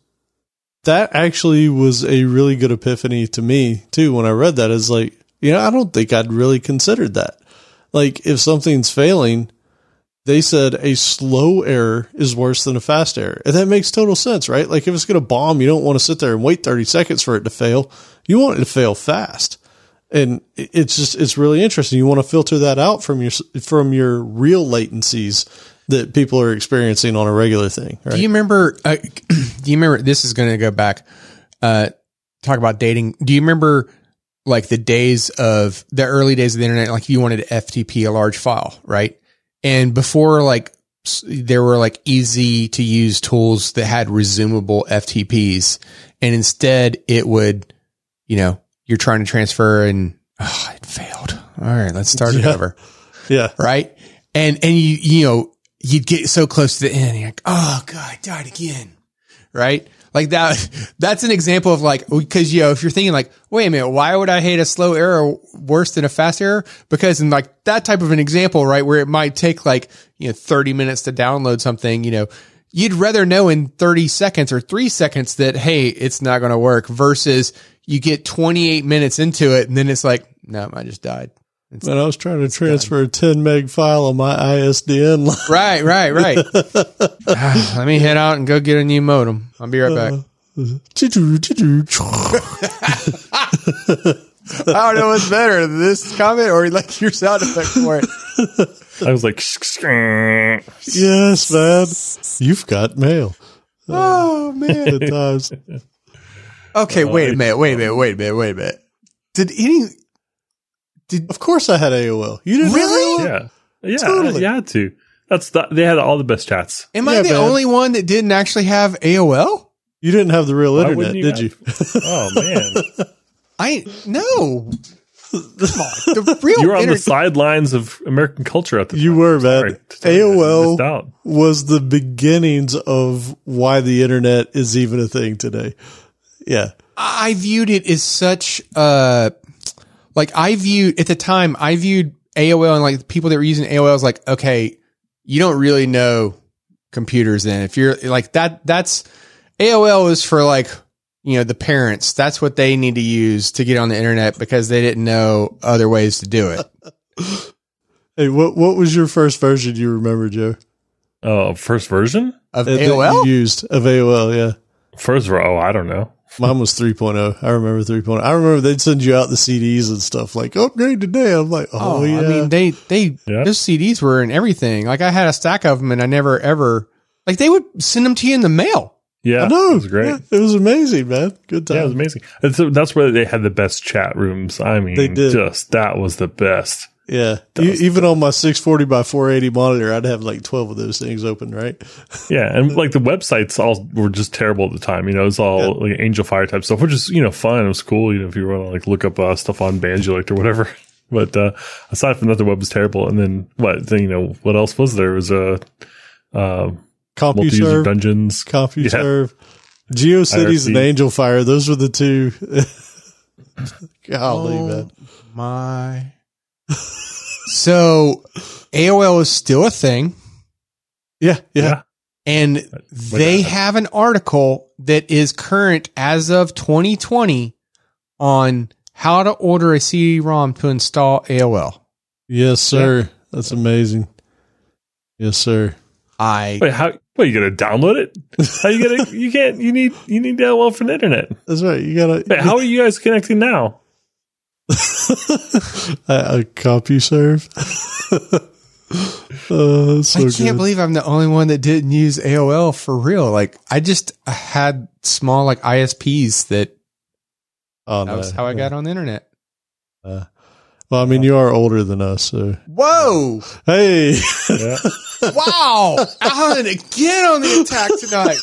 that actually was a really good epiphany to me too when I read that. Is like, you know, I don't think I'd really considered that. Like, if something's failing, they said a slow error is worse than a fast error. And that makes total sense, right? Like, if it's going to bomb, you don't want to sit there and wait 30 seconds for it to fail. You want it to fail fast. And it's just, it's really interesting. You want to filter that out from your, from your real latencies that people are experiencing on a regular thing. Right? Do you remember? Uh, do you remember? This is going to go back. Uh, talk about dating. Do you remember like the days of the early days of the internet? Like you wanted to FTP a large file, right? And before like there were like easy to use tools that had resumable FTPs, and instead it would, you know, you're trying to transfer and oh, it failed. All right, let's start Yeah. it over. yeah. Right. And, and you, you know, you'd get so close to the end. You're like, oh God, I died again. Right. Like that, that's an example of like, because, you know, if you're thinking like, wait a minute, why would I hate a slow error worse than a fast error? Because in like that type of an example, right, where it might take like, you know, 30 minutes to download something, you know, you'd rather know in 30 seconds or three seconds that, hey, it's not going to work versus you get 28 minutes into it and then it's like, no, I just died. It's- And I was trying to transfer a 10 meg file on my ISDN line. Right, right, right. Ah, Let me head out and go get a new modem. I'll be right back. Uh, uh, uh, choo-choo, choo-choo. I don't know what's better, this comment or like your sound effect for it. I was like, yes, man. You've got mail Oh man. at times. Okay, wait a minute, wait a minute, wait a minute, wait a minute. Did any? Of course I had AOL. You didn't Really? have AOL? yeah, yeah, Totally. you had to. That's the, they had all the best chats. Am I the man. only one that didn't actually have AOL? You didn't have the real Why internet, wouldn't did have- you? Oh man, I no. The real you were on the sidelines of American culture at the time. You were, man. to tell you, I AOL was the beginnings of why the internet is even a thing today. Yeah. I viewed it as such uh like I viewed at the time I viewed AOL and like the people that were using AOL as like okay you don't really know computers then if you're like that that's AOL is for like you know the parents that's what they need to use to get on the internet because they didn't know other ways to do it Hey, what what was your first version you remember, Joe? Oh, first version, of That- that AOL you used of AOL, yeah. first row. Oh, I don't know. Mine was 3.0. I remember 3.0. I remember they'd send you out the CDs and stuff like upgrade today. I'm like, oh, oh yeah. I mean they they Yeah. those CDs were in everything like I had a stack of them and I never ever like they would send them to you in the mail Yeah, I know. it was great. Yeah, it was amazing, man. Good time. Yeah, it was amazing. And so that's where they had the best chat rooms. I mean, They did. just that was the best. Yeah. E- even on my 640 by 480 monitor, I'd have like 12 of those things open, right? Yeah, and like the websites all were just terrible at the time. You know, it was all like Angelfire type stuff, which is you know fun. It was cool. You know, if you want to like look up uh, stuff on Banjulect or whatever. But uh, aside from that, the web was terrible. And then what? Then you know what else was there? It was a uh, multi-user CompuServe, dungeons. CompuServe, GeoCities, and Angel Fire. Those were the two. Golly, Oh, man. My. So AOL is still a thing, Yeah, yeah. Yeah. and they that- have an article that is current as of 2020 on how to order a CD-ROM to install AOL. Yes, sir. That's amazing. Yes, sir. I Wait, how? Wait, you gonna download it? How you gonna? You can't. You need. You need AOL from the internet. That's right. You gotta Wait, how are you guys connecting now? a, a CompuServe. uh, so I can't good. believe I'm the only one that didn't use AOL for real. Like I just had small like ISPs that Oh, that no, was how I got on the internet. Well, I mean, you are older than us, so Whoa! hey, Yeah. Wow! Allen again on the attack tonight.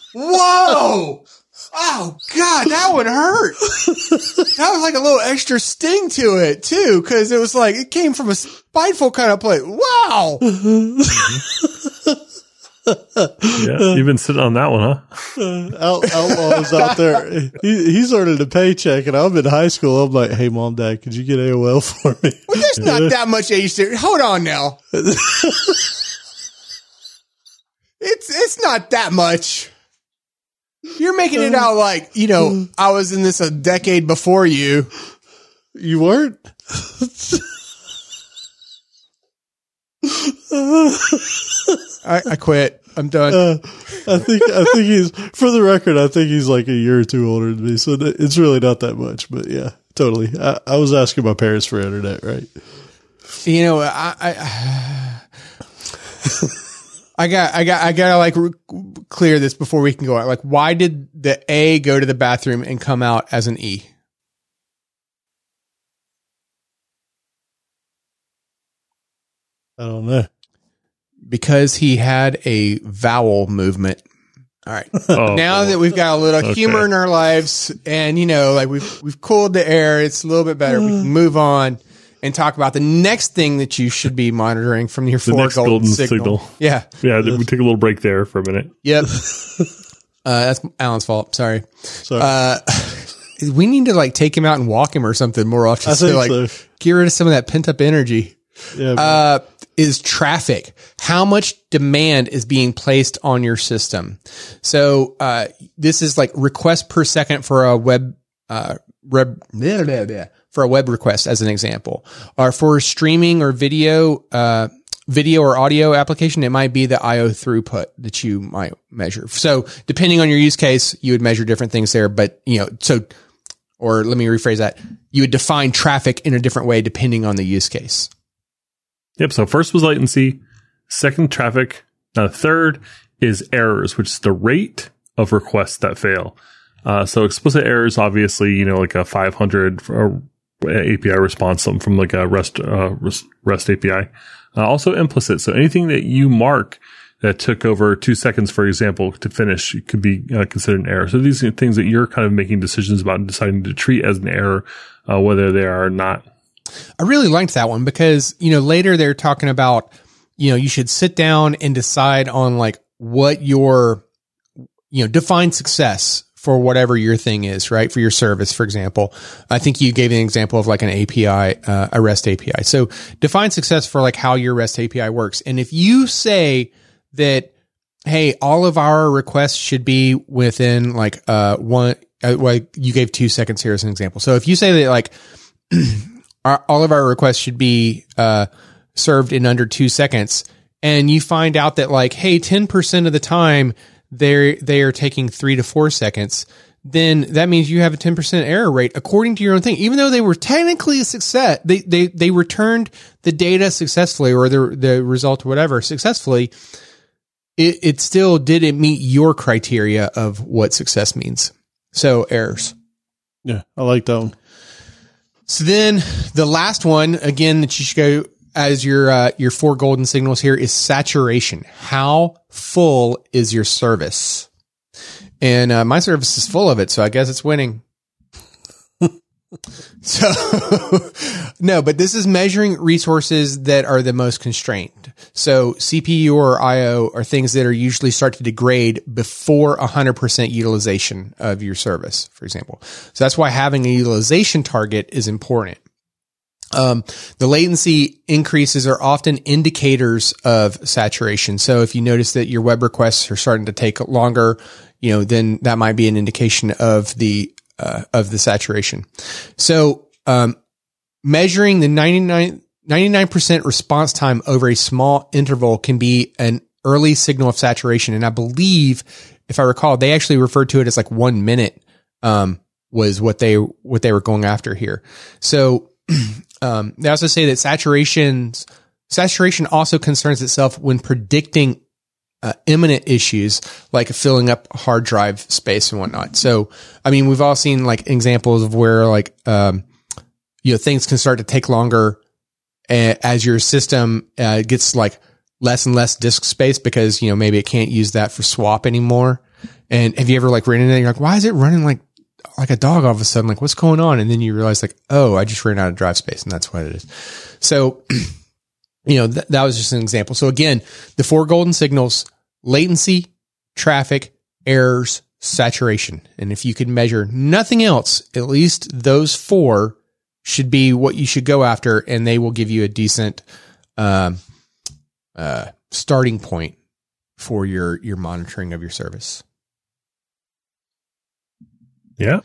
Whoa! Oh God, that one hurt. That was like a little extra sting to it too, because it was like it came from a spiteful kind of place. Wow! Yeah. You've been sitting on that one, huh? Out, outlaws out there. He, he's earning a paycheck, and I'm in high school. I'm like, hey, mom, dad, could you get AOL for me? Well, there's not that much age there. Hold on now. It's it's not that much. You're making it out like you know I was in this a decade before you. You weren't. I, I quit. I'm done. Uh, I think I think he's for the record. I think he's like a year or two older than me, so it's really not that much. But yeah, totally. I, I was asking my parents for internet, right? You know, I, I, I got, I got, I gotta like re- clear this before we can go out. Like, why did the A go to the bathroom and come out as an E? I don't know. Because he had a vowel movement. All right. Oh, now that we've got a little Okay. humor in our lives and you know like we've we've cooled the air it's a little bit better we Mm. can move on and talk about the next thing that you should be monitoring from your four next golden, golden signal. signal. yeah yeah. We take a little break there for a minute. yep uh, that's Allen's fault sorry Sorry. uh, we need to like take him out and walk him or something more often I so like so. get rid of some of that pent up energy Yeah. uh, is traffic. How much demand is being placed on your system? So, uh, this is like request per second for a web, uh, web, blah, blah, blah, for a web request as an example, or for streaming or video, uh, video or audio application, it might be the IO throughput that you might measure. So depending on your use case, you would measure different things there, but you know, so, or let me rephrase that. You would define traffic in a different way depending on the use case. Yep. So first was latency, second traffic, now third is errors, which is the rate of requests that fail. Uh, so explicit errors, obviously, you know, like a 500 for a API response, something from like a REST uh, REST, API. Uh, also implicit. So anything that you mark that took over two seconds, for example, to finish could be uh, considered an error. So these are things that you're kind of making decisions about and deciding to treat as an error, uh, whether they are or not. I really liked that one because, you know, later they're talking about, you know, you should sit down and decide on like what your, you know, define success for whatever your thing is, right? For your service, for example. I think you gave an example of like an API, uh, a REST API. So define success for like how your REST API works. And if you say that, hey, all of our requests should be within like, uh, one, uh, well, you gave two seconds here as an example. So if you say that like, our, all of our requests should be uh, served in under two seconds, and you find out that like, hey, ten percent of the time they they are taking three to four seconds, then that means you have a ten percent error rate according to your own thing. Even though they were technically a success, they they they returned the data successfully or the the result or whatever successfully. It it still didn't meet your criteria of what success means. So errors. yeah, I like that one. So then the last one again that you should go as your uh, your four golden signals here is saturation. How full is your service? And uh, my service is full of it, so I guess it's winning. so no, but this is measuring resources that are the most constrained. So CPU or IO are things that are usually start to degrade before 100% utilization of your service, for example. So that's why having a utilization target is important. Um, the latency increases are often indicators of saturation. So if you notice that your web requests are starting to take longer, you know, then that might be an indication of the uh, of the saturation. So um, measuring the 99 99% response time over a small interval can be an early signal of saturation. And I believe, if I recall, they actually referred to it as like one minute, um, was what they, what they were going after here. So, um, they also say that saturations, saturation also concerns itself when predicting uh, imminent issues like filling up hard drive space and whatnot. So, I mean, we've all seen like examples of where like, um, you know, things can start to take longer as your system uh, gets like less and less disk space because, you know, maybe it can't use that for swap anymore. And have you ever like ran into it? You're like, why is it running like, like a dog all of a sudden? Like, what's going on? And then you realize like, oh, I just ran out of drive space and that's what it is. So, you know, th- that was just an example. So again, the four golden signals, latency, traffic, errors, saturation. And if you could measure nothing else, at least those four should be what you should go after. And they will give you a decent, um, uh, starting point for your, your monitoring of your service. Yeah.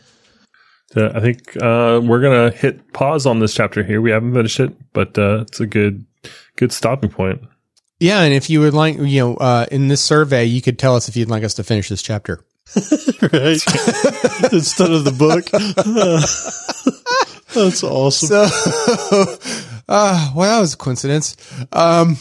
So I think uh, we're gonna hit pause on this chapter here. We haven't finished it, but uh, it's a good good stopping point. Yeah, and if you would like, you know, uh, in this survey, you could tell us if you'd like us to finish this chapter. right? Instead of the book. That's awesome. So, uh, well, that was a coincidence. Um,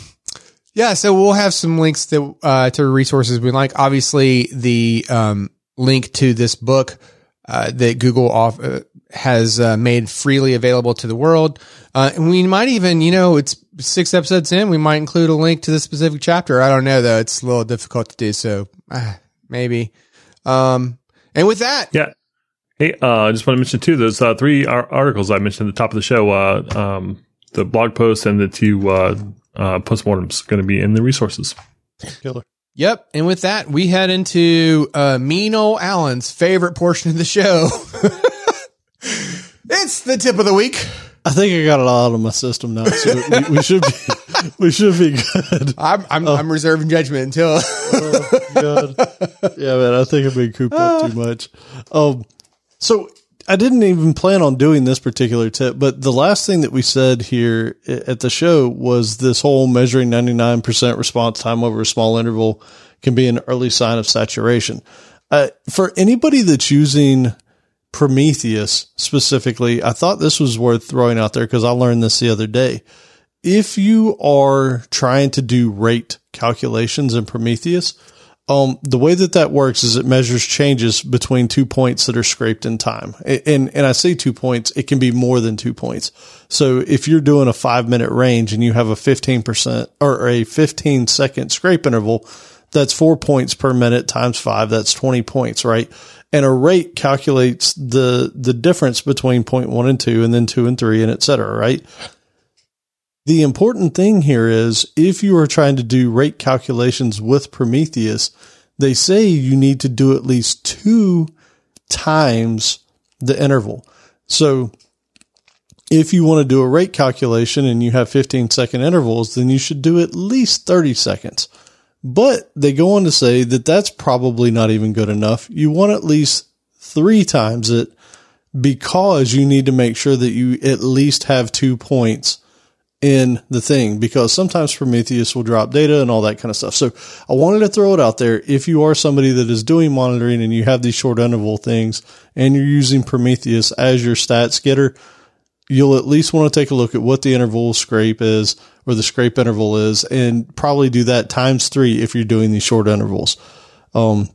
yeah, so we'll have some links to uh, to resources we like. Obviously, the um, link to this book uh, that Google off, uh, has uh, made freely available to the world, uh, and we might even, you know, it's six episodes in, we might include a link to the specific chapter. I don't know though; it's a little difficult to do. So uh, maybe. Um, and with that, Yeah. Hey, uh, I just want to mention too those uh, three ar- articles I mentioned at the top of the show. Uh, um, the blog post and the two uh, uh, postmortems going to be in the resources. Killer. Yep. And with that, we head into uh, Mean Old Allen's favorite portion of the show. it's the tip of the week. I think I got it all out of my system now, so we, we should be we should be good. I'm I'm, I'm reserving judgment until. Oh, God. Yeah, man, I think I've been cooped up too much. Um, so I didn't even plan on doing this particular tip, but the last thing that we said here at the show was this whole measuring 99% response time over a small interval can be an early sign of saturation. Uh, for anybody that's using Prometheus specifically, I thought this was worth throwing out there because I learned this the other day. If you are trying to do rate calculations in Prometheus, um, the way that that works is it measures changes between two points that are scraped in time. And, and I say two points, it can be more than two points. So if you're doing a five minute range and you have a 15% or a 15 second scrape interval, that's four points per minute times five. That's 20 points, right? And a rate calculates the, the difference between point one and two and then two and three and et cetera, right? The important thing here is if you are trying to do rate calculations with Prometheus, they say you need to do at least two times the interval. So if you want to do a rate calculation and you have 15 second intervals, then you should do at least 30 seconds. But they go on to say that that's probably not even good enough. You want at least three times it because you need to make sure that you at least have two points in the thing because sometimes Prometheus will drop data and all that kind of stuff. So I wanted to throw it out there. If you are somebody that is doing monitoring and you have these short interval things and you're using Prometheus as your stats getter, you'll at least want to take a look at what the interval scrape is or the scrape interval is and probably do that times three if you're doing these short intervals. Um,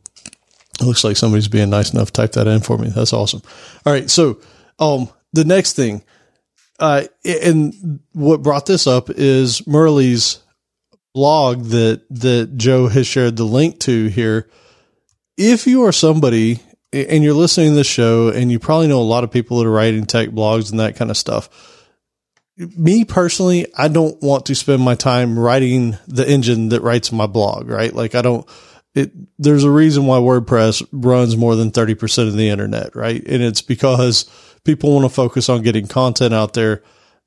it looks like somebody's being nice enough to type that in for me. That's awesome. All right. So, um, the next thing, uh, and what brought this up is Murley's blog that, that Joe has shared the link to here. If you are somebody and you're listening to this show and you probably know a lot of people that are writing tech blogs and that kind of stuff. Me personally, I don't want to spend my time writing the engine that writes my blog, right? Like I don't, it, there's a reason why WordPress runs more than 30% of the internet, right? And it's because people want to focus on getting content out there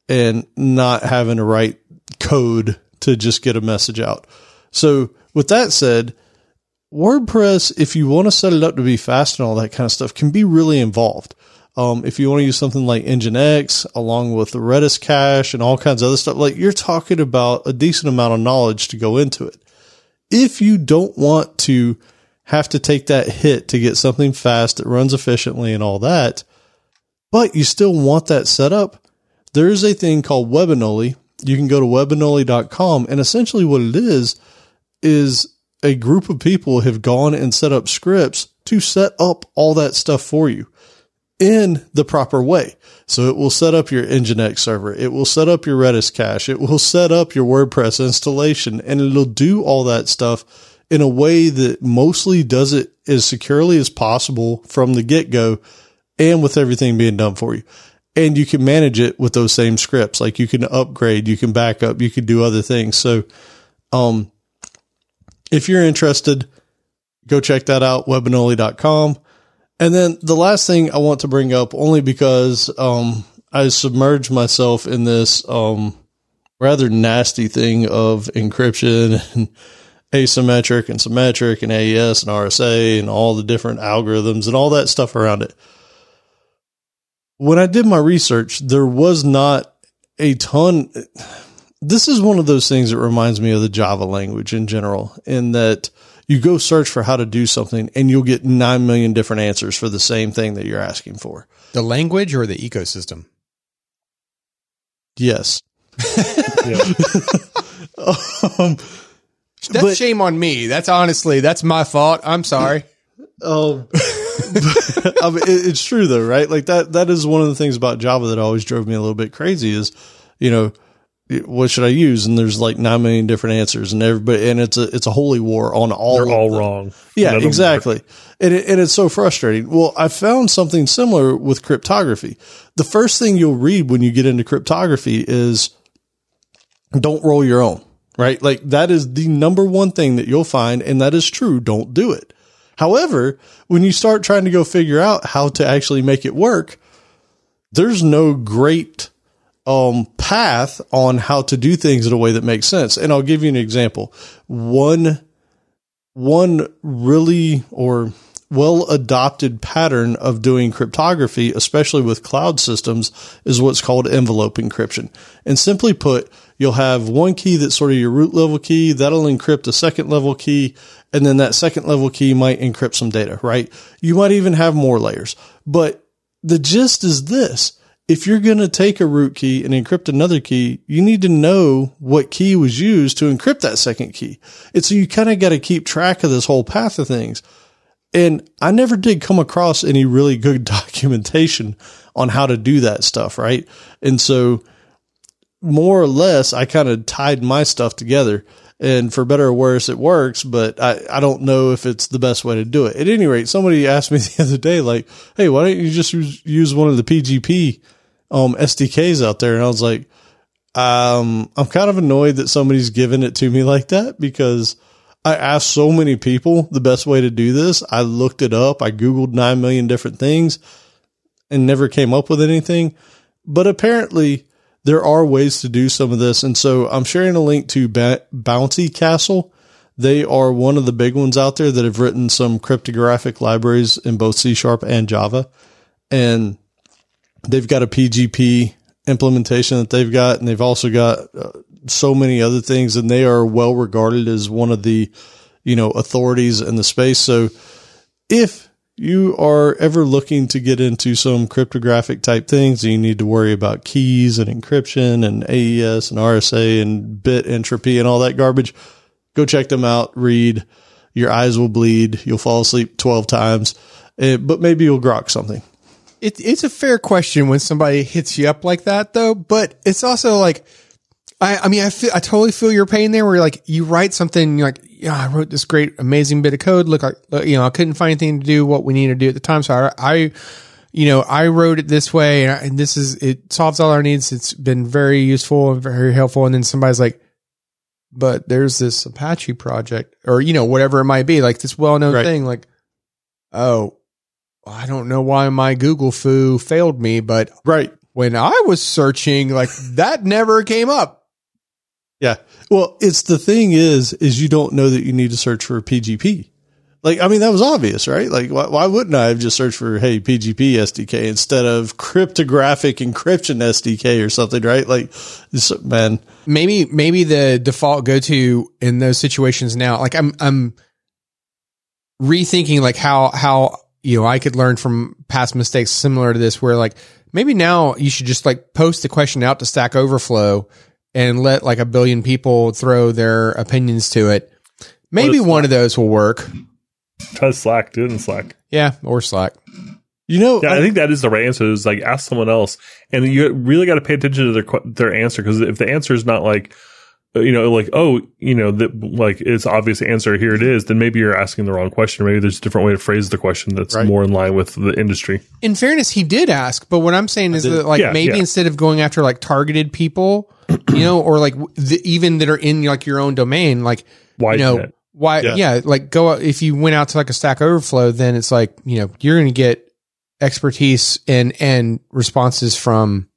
and not having to write code to just get a message out. So with that said, WordPress, if you want to set it up to be fast and all that kind of stuff, can be really involved. Um, if you want to use something like Nginx along with the Redis cache and all kinds of other stuff, like you're talking about a decent amount of knowledge to go into it. if you don't want to have to take that hit to get something fast that runs efficiently and all that, but you still want that set up, there is a thing called Webinoly. You can go to webinoly.com and essentially what it is is a group of people have gone and set up scripts to set up all that stuff for you in the proper way. So it will set up your Nginx server. It will set up your Redis cache. It will set up your WordPress installation and it'll do all that stuff in a way that mostly does it as securely as possible from the get go and with everything being done for you. And you can manage it with those same scripts. Like you can upgrade, you can back up, you can do other things. So, um, if you're interested, go check that out, webinoly.com. And then the last thing I want to bring up, only because um, I submerged myself in this um, rather nasty thing of encryption and asymmetric and symmetric and AES and RSA and all the different algorithms and all that stuff around it. When I did my research, there was not a ton this is one of those things that reminds me of the Java language in general, in that you go search for how to do something and you'll get 9 million different answers for the same thing that you're asking for. The language or the ecosystem? Yes. um, that's but, shame on me. That's honestly, that's my fault. I'm sorry. Oh, I mean, it's true though, right? Like that, that is one of the things about Java that always drove me a little bit crazy is, you know, what should I use? And there's like nine million different answers, and everybody, and it's a it's a holy war on all. They're all them. wrong. Yeah, exactly. And it, and it's so frustrating. Well, I found something similar with cryptography. The first thing you'll read when you get into cryptography is don't roll your own. Right, like that is the number one thing that you'll find, and that is true. Don't do it. However, when you start trying to go figure out how to actually make it work, there's no great um, path on how to do things in a way that makes sense. And I'll give you an example. One, one really or well adopted pattern of doing cryptography, especially with cloud systems, is what's called envelope encryption. And simply put, you'll have one key that's sort of your root level key. That'll encrypt a second level key. And then that second level key might encrypt some data, right? You might even have more layers, but the gist is this if you're going to take a root key and encrypt another key, you need to know what key was used to encrypt that second key. And so you kind of got to keep track of this whole path of things. And I never did come across any really good documentation on how to do that stuff. Right. And so more or less, I kind of tied my stuff together and for better or worse, it works, but I, I don't know if it's the best way to do it. At any rate, somebody asked me the other day, like, Hey, why don't you just use, one of the PGP, um, SDKs out there? And I was like, um, I'm kind of annoyed that somebody's given it to me like that because I asked so many people the best way to do this. I looked it up. I Googled 9 million different things and never came up with anything. But apparently there are ways to do some of this. And so I'm sharing a link to ba- Bouncy Castle. They are one of the big ones out there that have written some cryptographic libraries in both C sharp and Java. And they've got a PGP implementation that they've got, and they've also got uh, so many other things, and they are well regarded as one of the, you know, authorities in the space. So if you are ever looking to get into some cryptographic type things, you need to worry about keys and encryption and AES and RSA and bit entropy and all that garbage, go check them out. Read. Your eyes will bleed. You'll fall asleep 12 times, eh, but maybe you'll grok something. It, it's a fair question when somebody hits you up like that, though. But it's also like, I, I mean, I feel, I totally feel your pain there where like you write something, like, yeah, I wrote this great, amazing bit of code. Look, I, you know, I couldn't find anything to do what we needed to do at the time. So I, I you know, I wrote it this way and, I, and this is, it solves all our needs. It's been very useful and very helpful. And then somebody's like, but there's this Apache project or, you know, whatever it might be, like this well known right. thing, like, oh, I don't know why my Google fu failed me, but right when I was searching, like that never came up. Yeah. Well, it's the thing is, is you don't know that you need to search for PGP. Like, I mean, that was obvious, right? Like, why, why wouldn't I have just searched for, hey, PGP SDK instead of cryptographic encryption SDK or something, right? Like, man, maybe maybe the default go to in those situations now like i'm i'm rethinking like how how you know i could learn from past mistakes similar to this where like maybe now you should just like post the question out to stack overflow and let like a billion people throw their opinions to it maybe one of those will work Try Slack, do it in Slack. yeah or slack you know, Yeah, I, I- think that is the right answer. Is like ask someone else, and you really got to pay attention to their their answer because if the answer is not like, Uh, you know, like oh, you know, that like it's obvious answer here it is, then maybe you're asking the wrong question. Maybe there's a different way to phrase the question that's Right. more in line with the industry. in fairness, he did ask, but what I'm saying is that like Yeah, maybe yeah. instead of going after like targeted people, you know, or like the, even that are in like your own domain, like Why you know why Yeah. yeah. like go out if you went out to like a Stack Overflow, then it's like you know you're going to get expertise and and responses from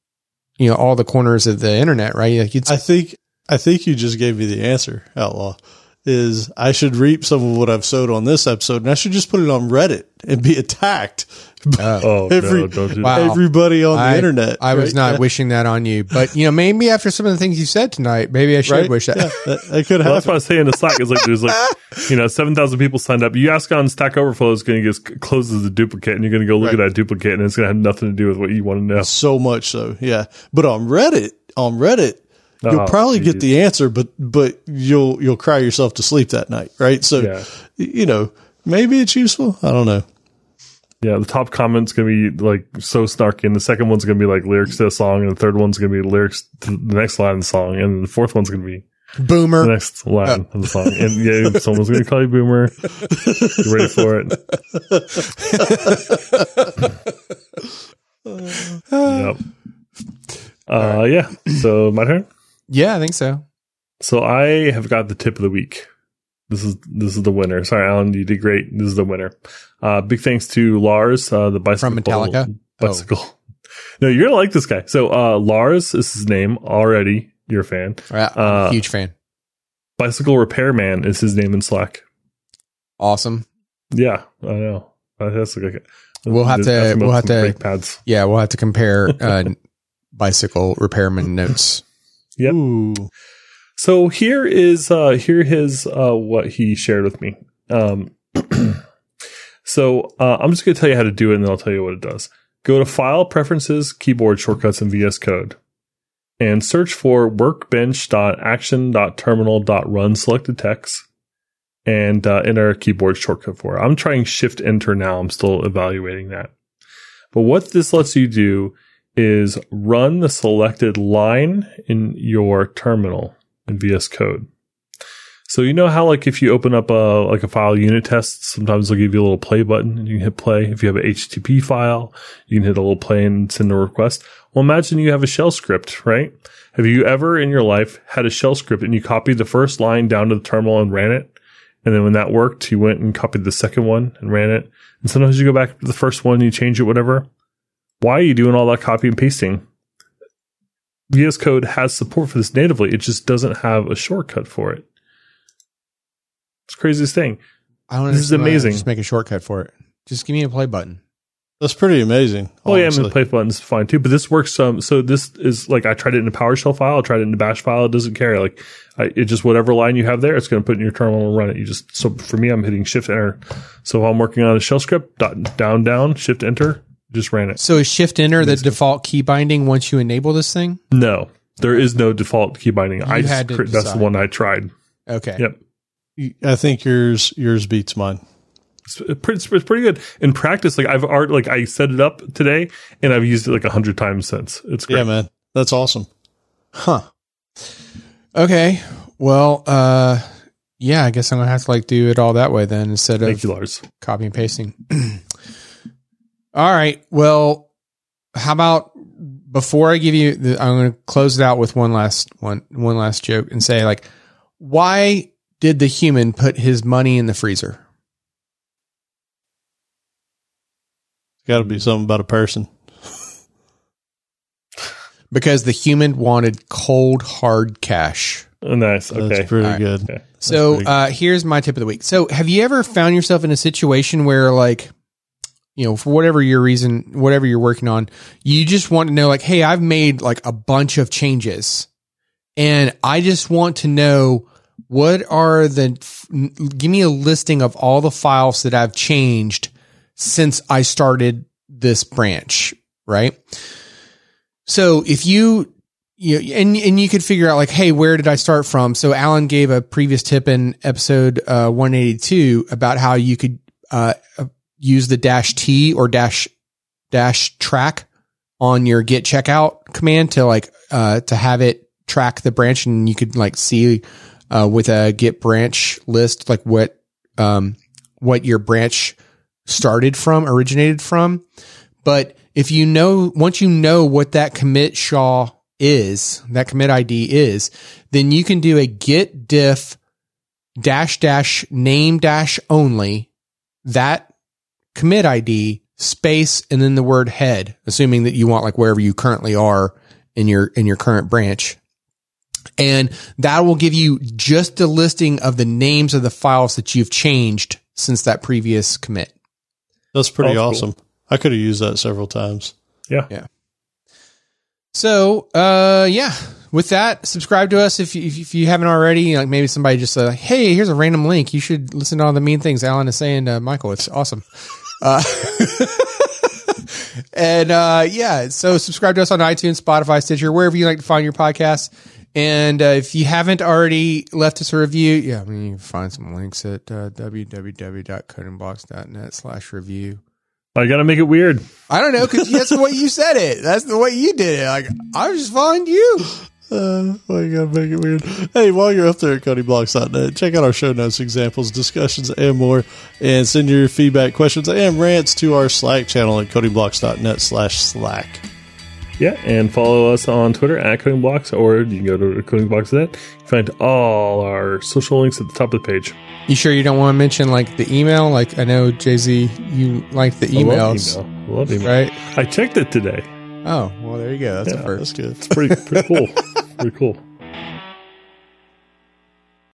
you know all the corners of the internet, right? Like it's I think, I think you just gave me the answer, Outlaw. Is I should reap some of what I've sowed on this episode, and I should just put it on Reddit and be attacked by Oh every- no, don't Wow. everybody on I- the internet. I was not Yeah. wishing that on you, but you know maybe after some of the things you said tonight, maybe I should right? wish that. Yeah, that, that could Well, that's happen. what I was saying in the Slack is like there's like you know seven thousand people signed up. You ask on Stack Overflow is going to get closed as a duplicate, and you're going to go look at that duplicate, and it's going to have nothing to do with what you want to know. So much so, yeah. But on Reddit, on Reddit, you'll Oh, probably get the answer, but but you'll you'll cry yourself to sleep that night, right? So Yeah. you know, maybe it's useful. I don't know. Yeah, the top comment's gonna be like so snarky, and the second one's gonna be like lyrics to a song, and the third one's gonna be lyrics to the next line of the song, and the fourth one's gonna be the Boomer. next line of the song. And yeah, someone's gonna call you boomer. Get ready for it. yep. Uh, yeah. So my turn. Yeah, I think so. So I have got the tip of the week. This is this is the winner. Sorry, Allen, you did great. This is the winner. Uh, big thanks to Lars, uh, the bicycle From Metallica? Oh. bicycle. No, you're gonna like this guy. So uh, Lars is his name already. You're a fan. Uh, a huge fan. Bicycle Repairman is his name in Slack. Awesome. Yeah, I know. Uh, That's like We'll have to- we'll have to- pads. Yeah, we'll have to compare uh, bicycle repairman notes. Yep. Ooh. So here is uh here his uh what he shared with me. Um so uh, I'm just gonna tell you how to do it and then I'll tell you what it does. Go to File Preferences, Keyboard Shortcuts, and VS Code, and search for workbench.action.terminal.run selected text, and uh, enter a keyboard shortcut for it. I'm trying Shift Enter now. I'm still evaluating that. But what this lets you do is run the selected line in your terminal in VS Code. So you know how like if you open up a like a file unit test, sometimes they'll give you a little play button and you can hit play. If you have an HTTP file, you can hit a little play and send a request. Well, imagine you have a shell script, right? Have you ever in your life had a shell script and you copied the first line down to the terminal and ran it? And then when that worked, you went and copied the second one and ran it. And sometimes you go back to the first one and you change it, whatever. Why are you doing all that copy and pasting? VS Code has support for this natively. It just doesn't have a shortcut for it. It's the craziest thing. I don't This is understand why not amazing. Just make a shortcut for it. Just give me a play button. That's pretty amazing. Oh yeah, I honestly. mean, play button's fine too, but this works. Um, so this is like I tried it in a PowerShell file, I tried it in a Bash file. It doesn't care. Like, I, it just whatever line you have there, it's going to put in your terminal and run it. You just so for me, I'm hitting Shift Enter. So if I'm working on a shell script, dot, down down Shift Enter, just ran it. So is Shift Enter the default key binding once you enable this thing? No, there is no default key binding. I just had to cre- that's the one I tried. Okay. Yep. I think yours yours beats mine. It's pretty, it's pretty good in practice. Like I've art, like I set it up today, and I've used it like a hundred times since. It's great. Yeah, man, that's awesome. Huh. Okay. Well, uh, yeah, I guess I'm gonna have to like do it all that way then instead Thank of you, Lars. copy and pasting. all right. Well, how about before I give you, the, I'm going to close it out with one last one, one last joke and say like, why did the human put his money in the freezer? Got to be something about a person. Because the human wanted cold hard cash. Oh, nice. That's Okay. pretty All right. good. Okay. So pretty uh, here's my tip of the week. So have you ever found yourself in a situation where like, you know, for whatever your reason, whatever you're working on, you just want to know like, hey, I've made like a bunch of changes and I just want to know what are the, give me a listing of all the files that I've changed since I started this branch, right? So if you you and and you could figure out like, hey, where did I start from? So Allen gave a previous tip in episode uh, 182 about how you could uh, use the dash T or dash dash track on your git checkout command to like uh, to have it track the branch, and you could like see uh, with a git branch list like what um what your branch started from, originated from. But if you know, once you know what that commit SHA is, that commit ID is, then you can do a git diff dash dash name dash only that commit ID space and then the word head, assuming that you want like wherever you currently are in your, in your current branch. And that will give you just a listing of the names of the files that you've changed since that previous commit. That's pretty Oh, cool. awesome. I could have used that several times. Yeah. Yeah. So, uh, yeah. With that, subscribe to us if you, if you haven't already. Like maybe somebody just uh, hey, here's a random link. You should listen to all the mean things Allen is saying to Michael. It's awesome. Uh, and uh, yeah, so subscribe to us on iTunes, Spotify, Stitcher, wherever you like to find your podcasts. And uh, if you haven't already left us a review, yeah, I mean, you can find some links at uh, www.codingblocks.net slash review. I got to make it weird. I don't know because that's the way you said it. That's the way you did it. Like I was just following you. Uh, well, you gotta make it weird. Hey, while you're up there at CodingBlocks.net, check out our show notes, examples, discussions, and more, and send your feedback, questions, and rants to our Slack channel at CodingBlocks.net slash Slack. Yeah, and follow us on Twitter at Coding Blocks, or you can go to codingblocks.net. You find all our social links at the top of the page. You sure you don't want to mention like the email? Like I know Jay Z, you like the I love emails, email. I love email. right? I checked it today. Oh, well, there you go. That's Yeah, a first. That's good. It's pretty pretty cool. pretty cool.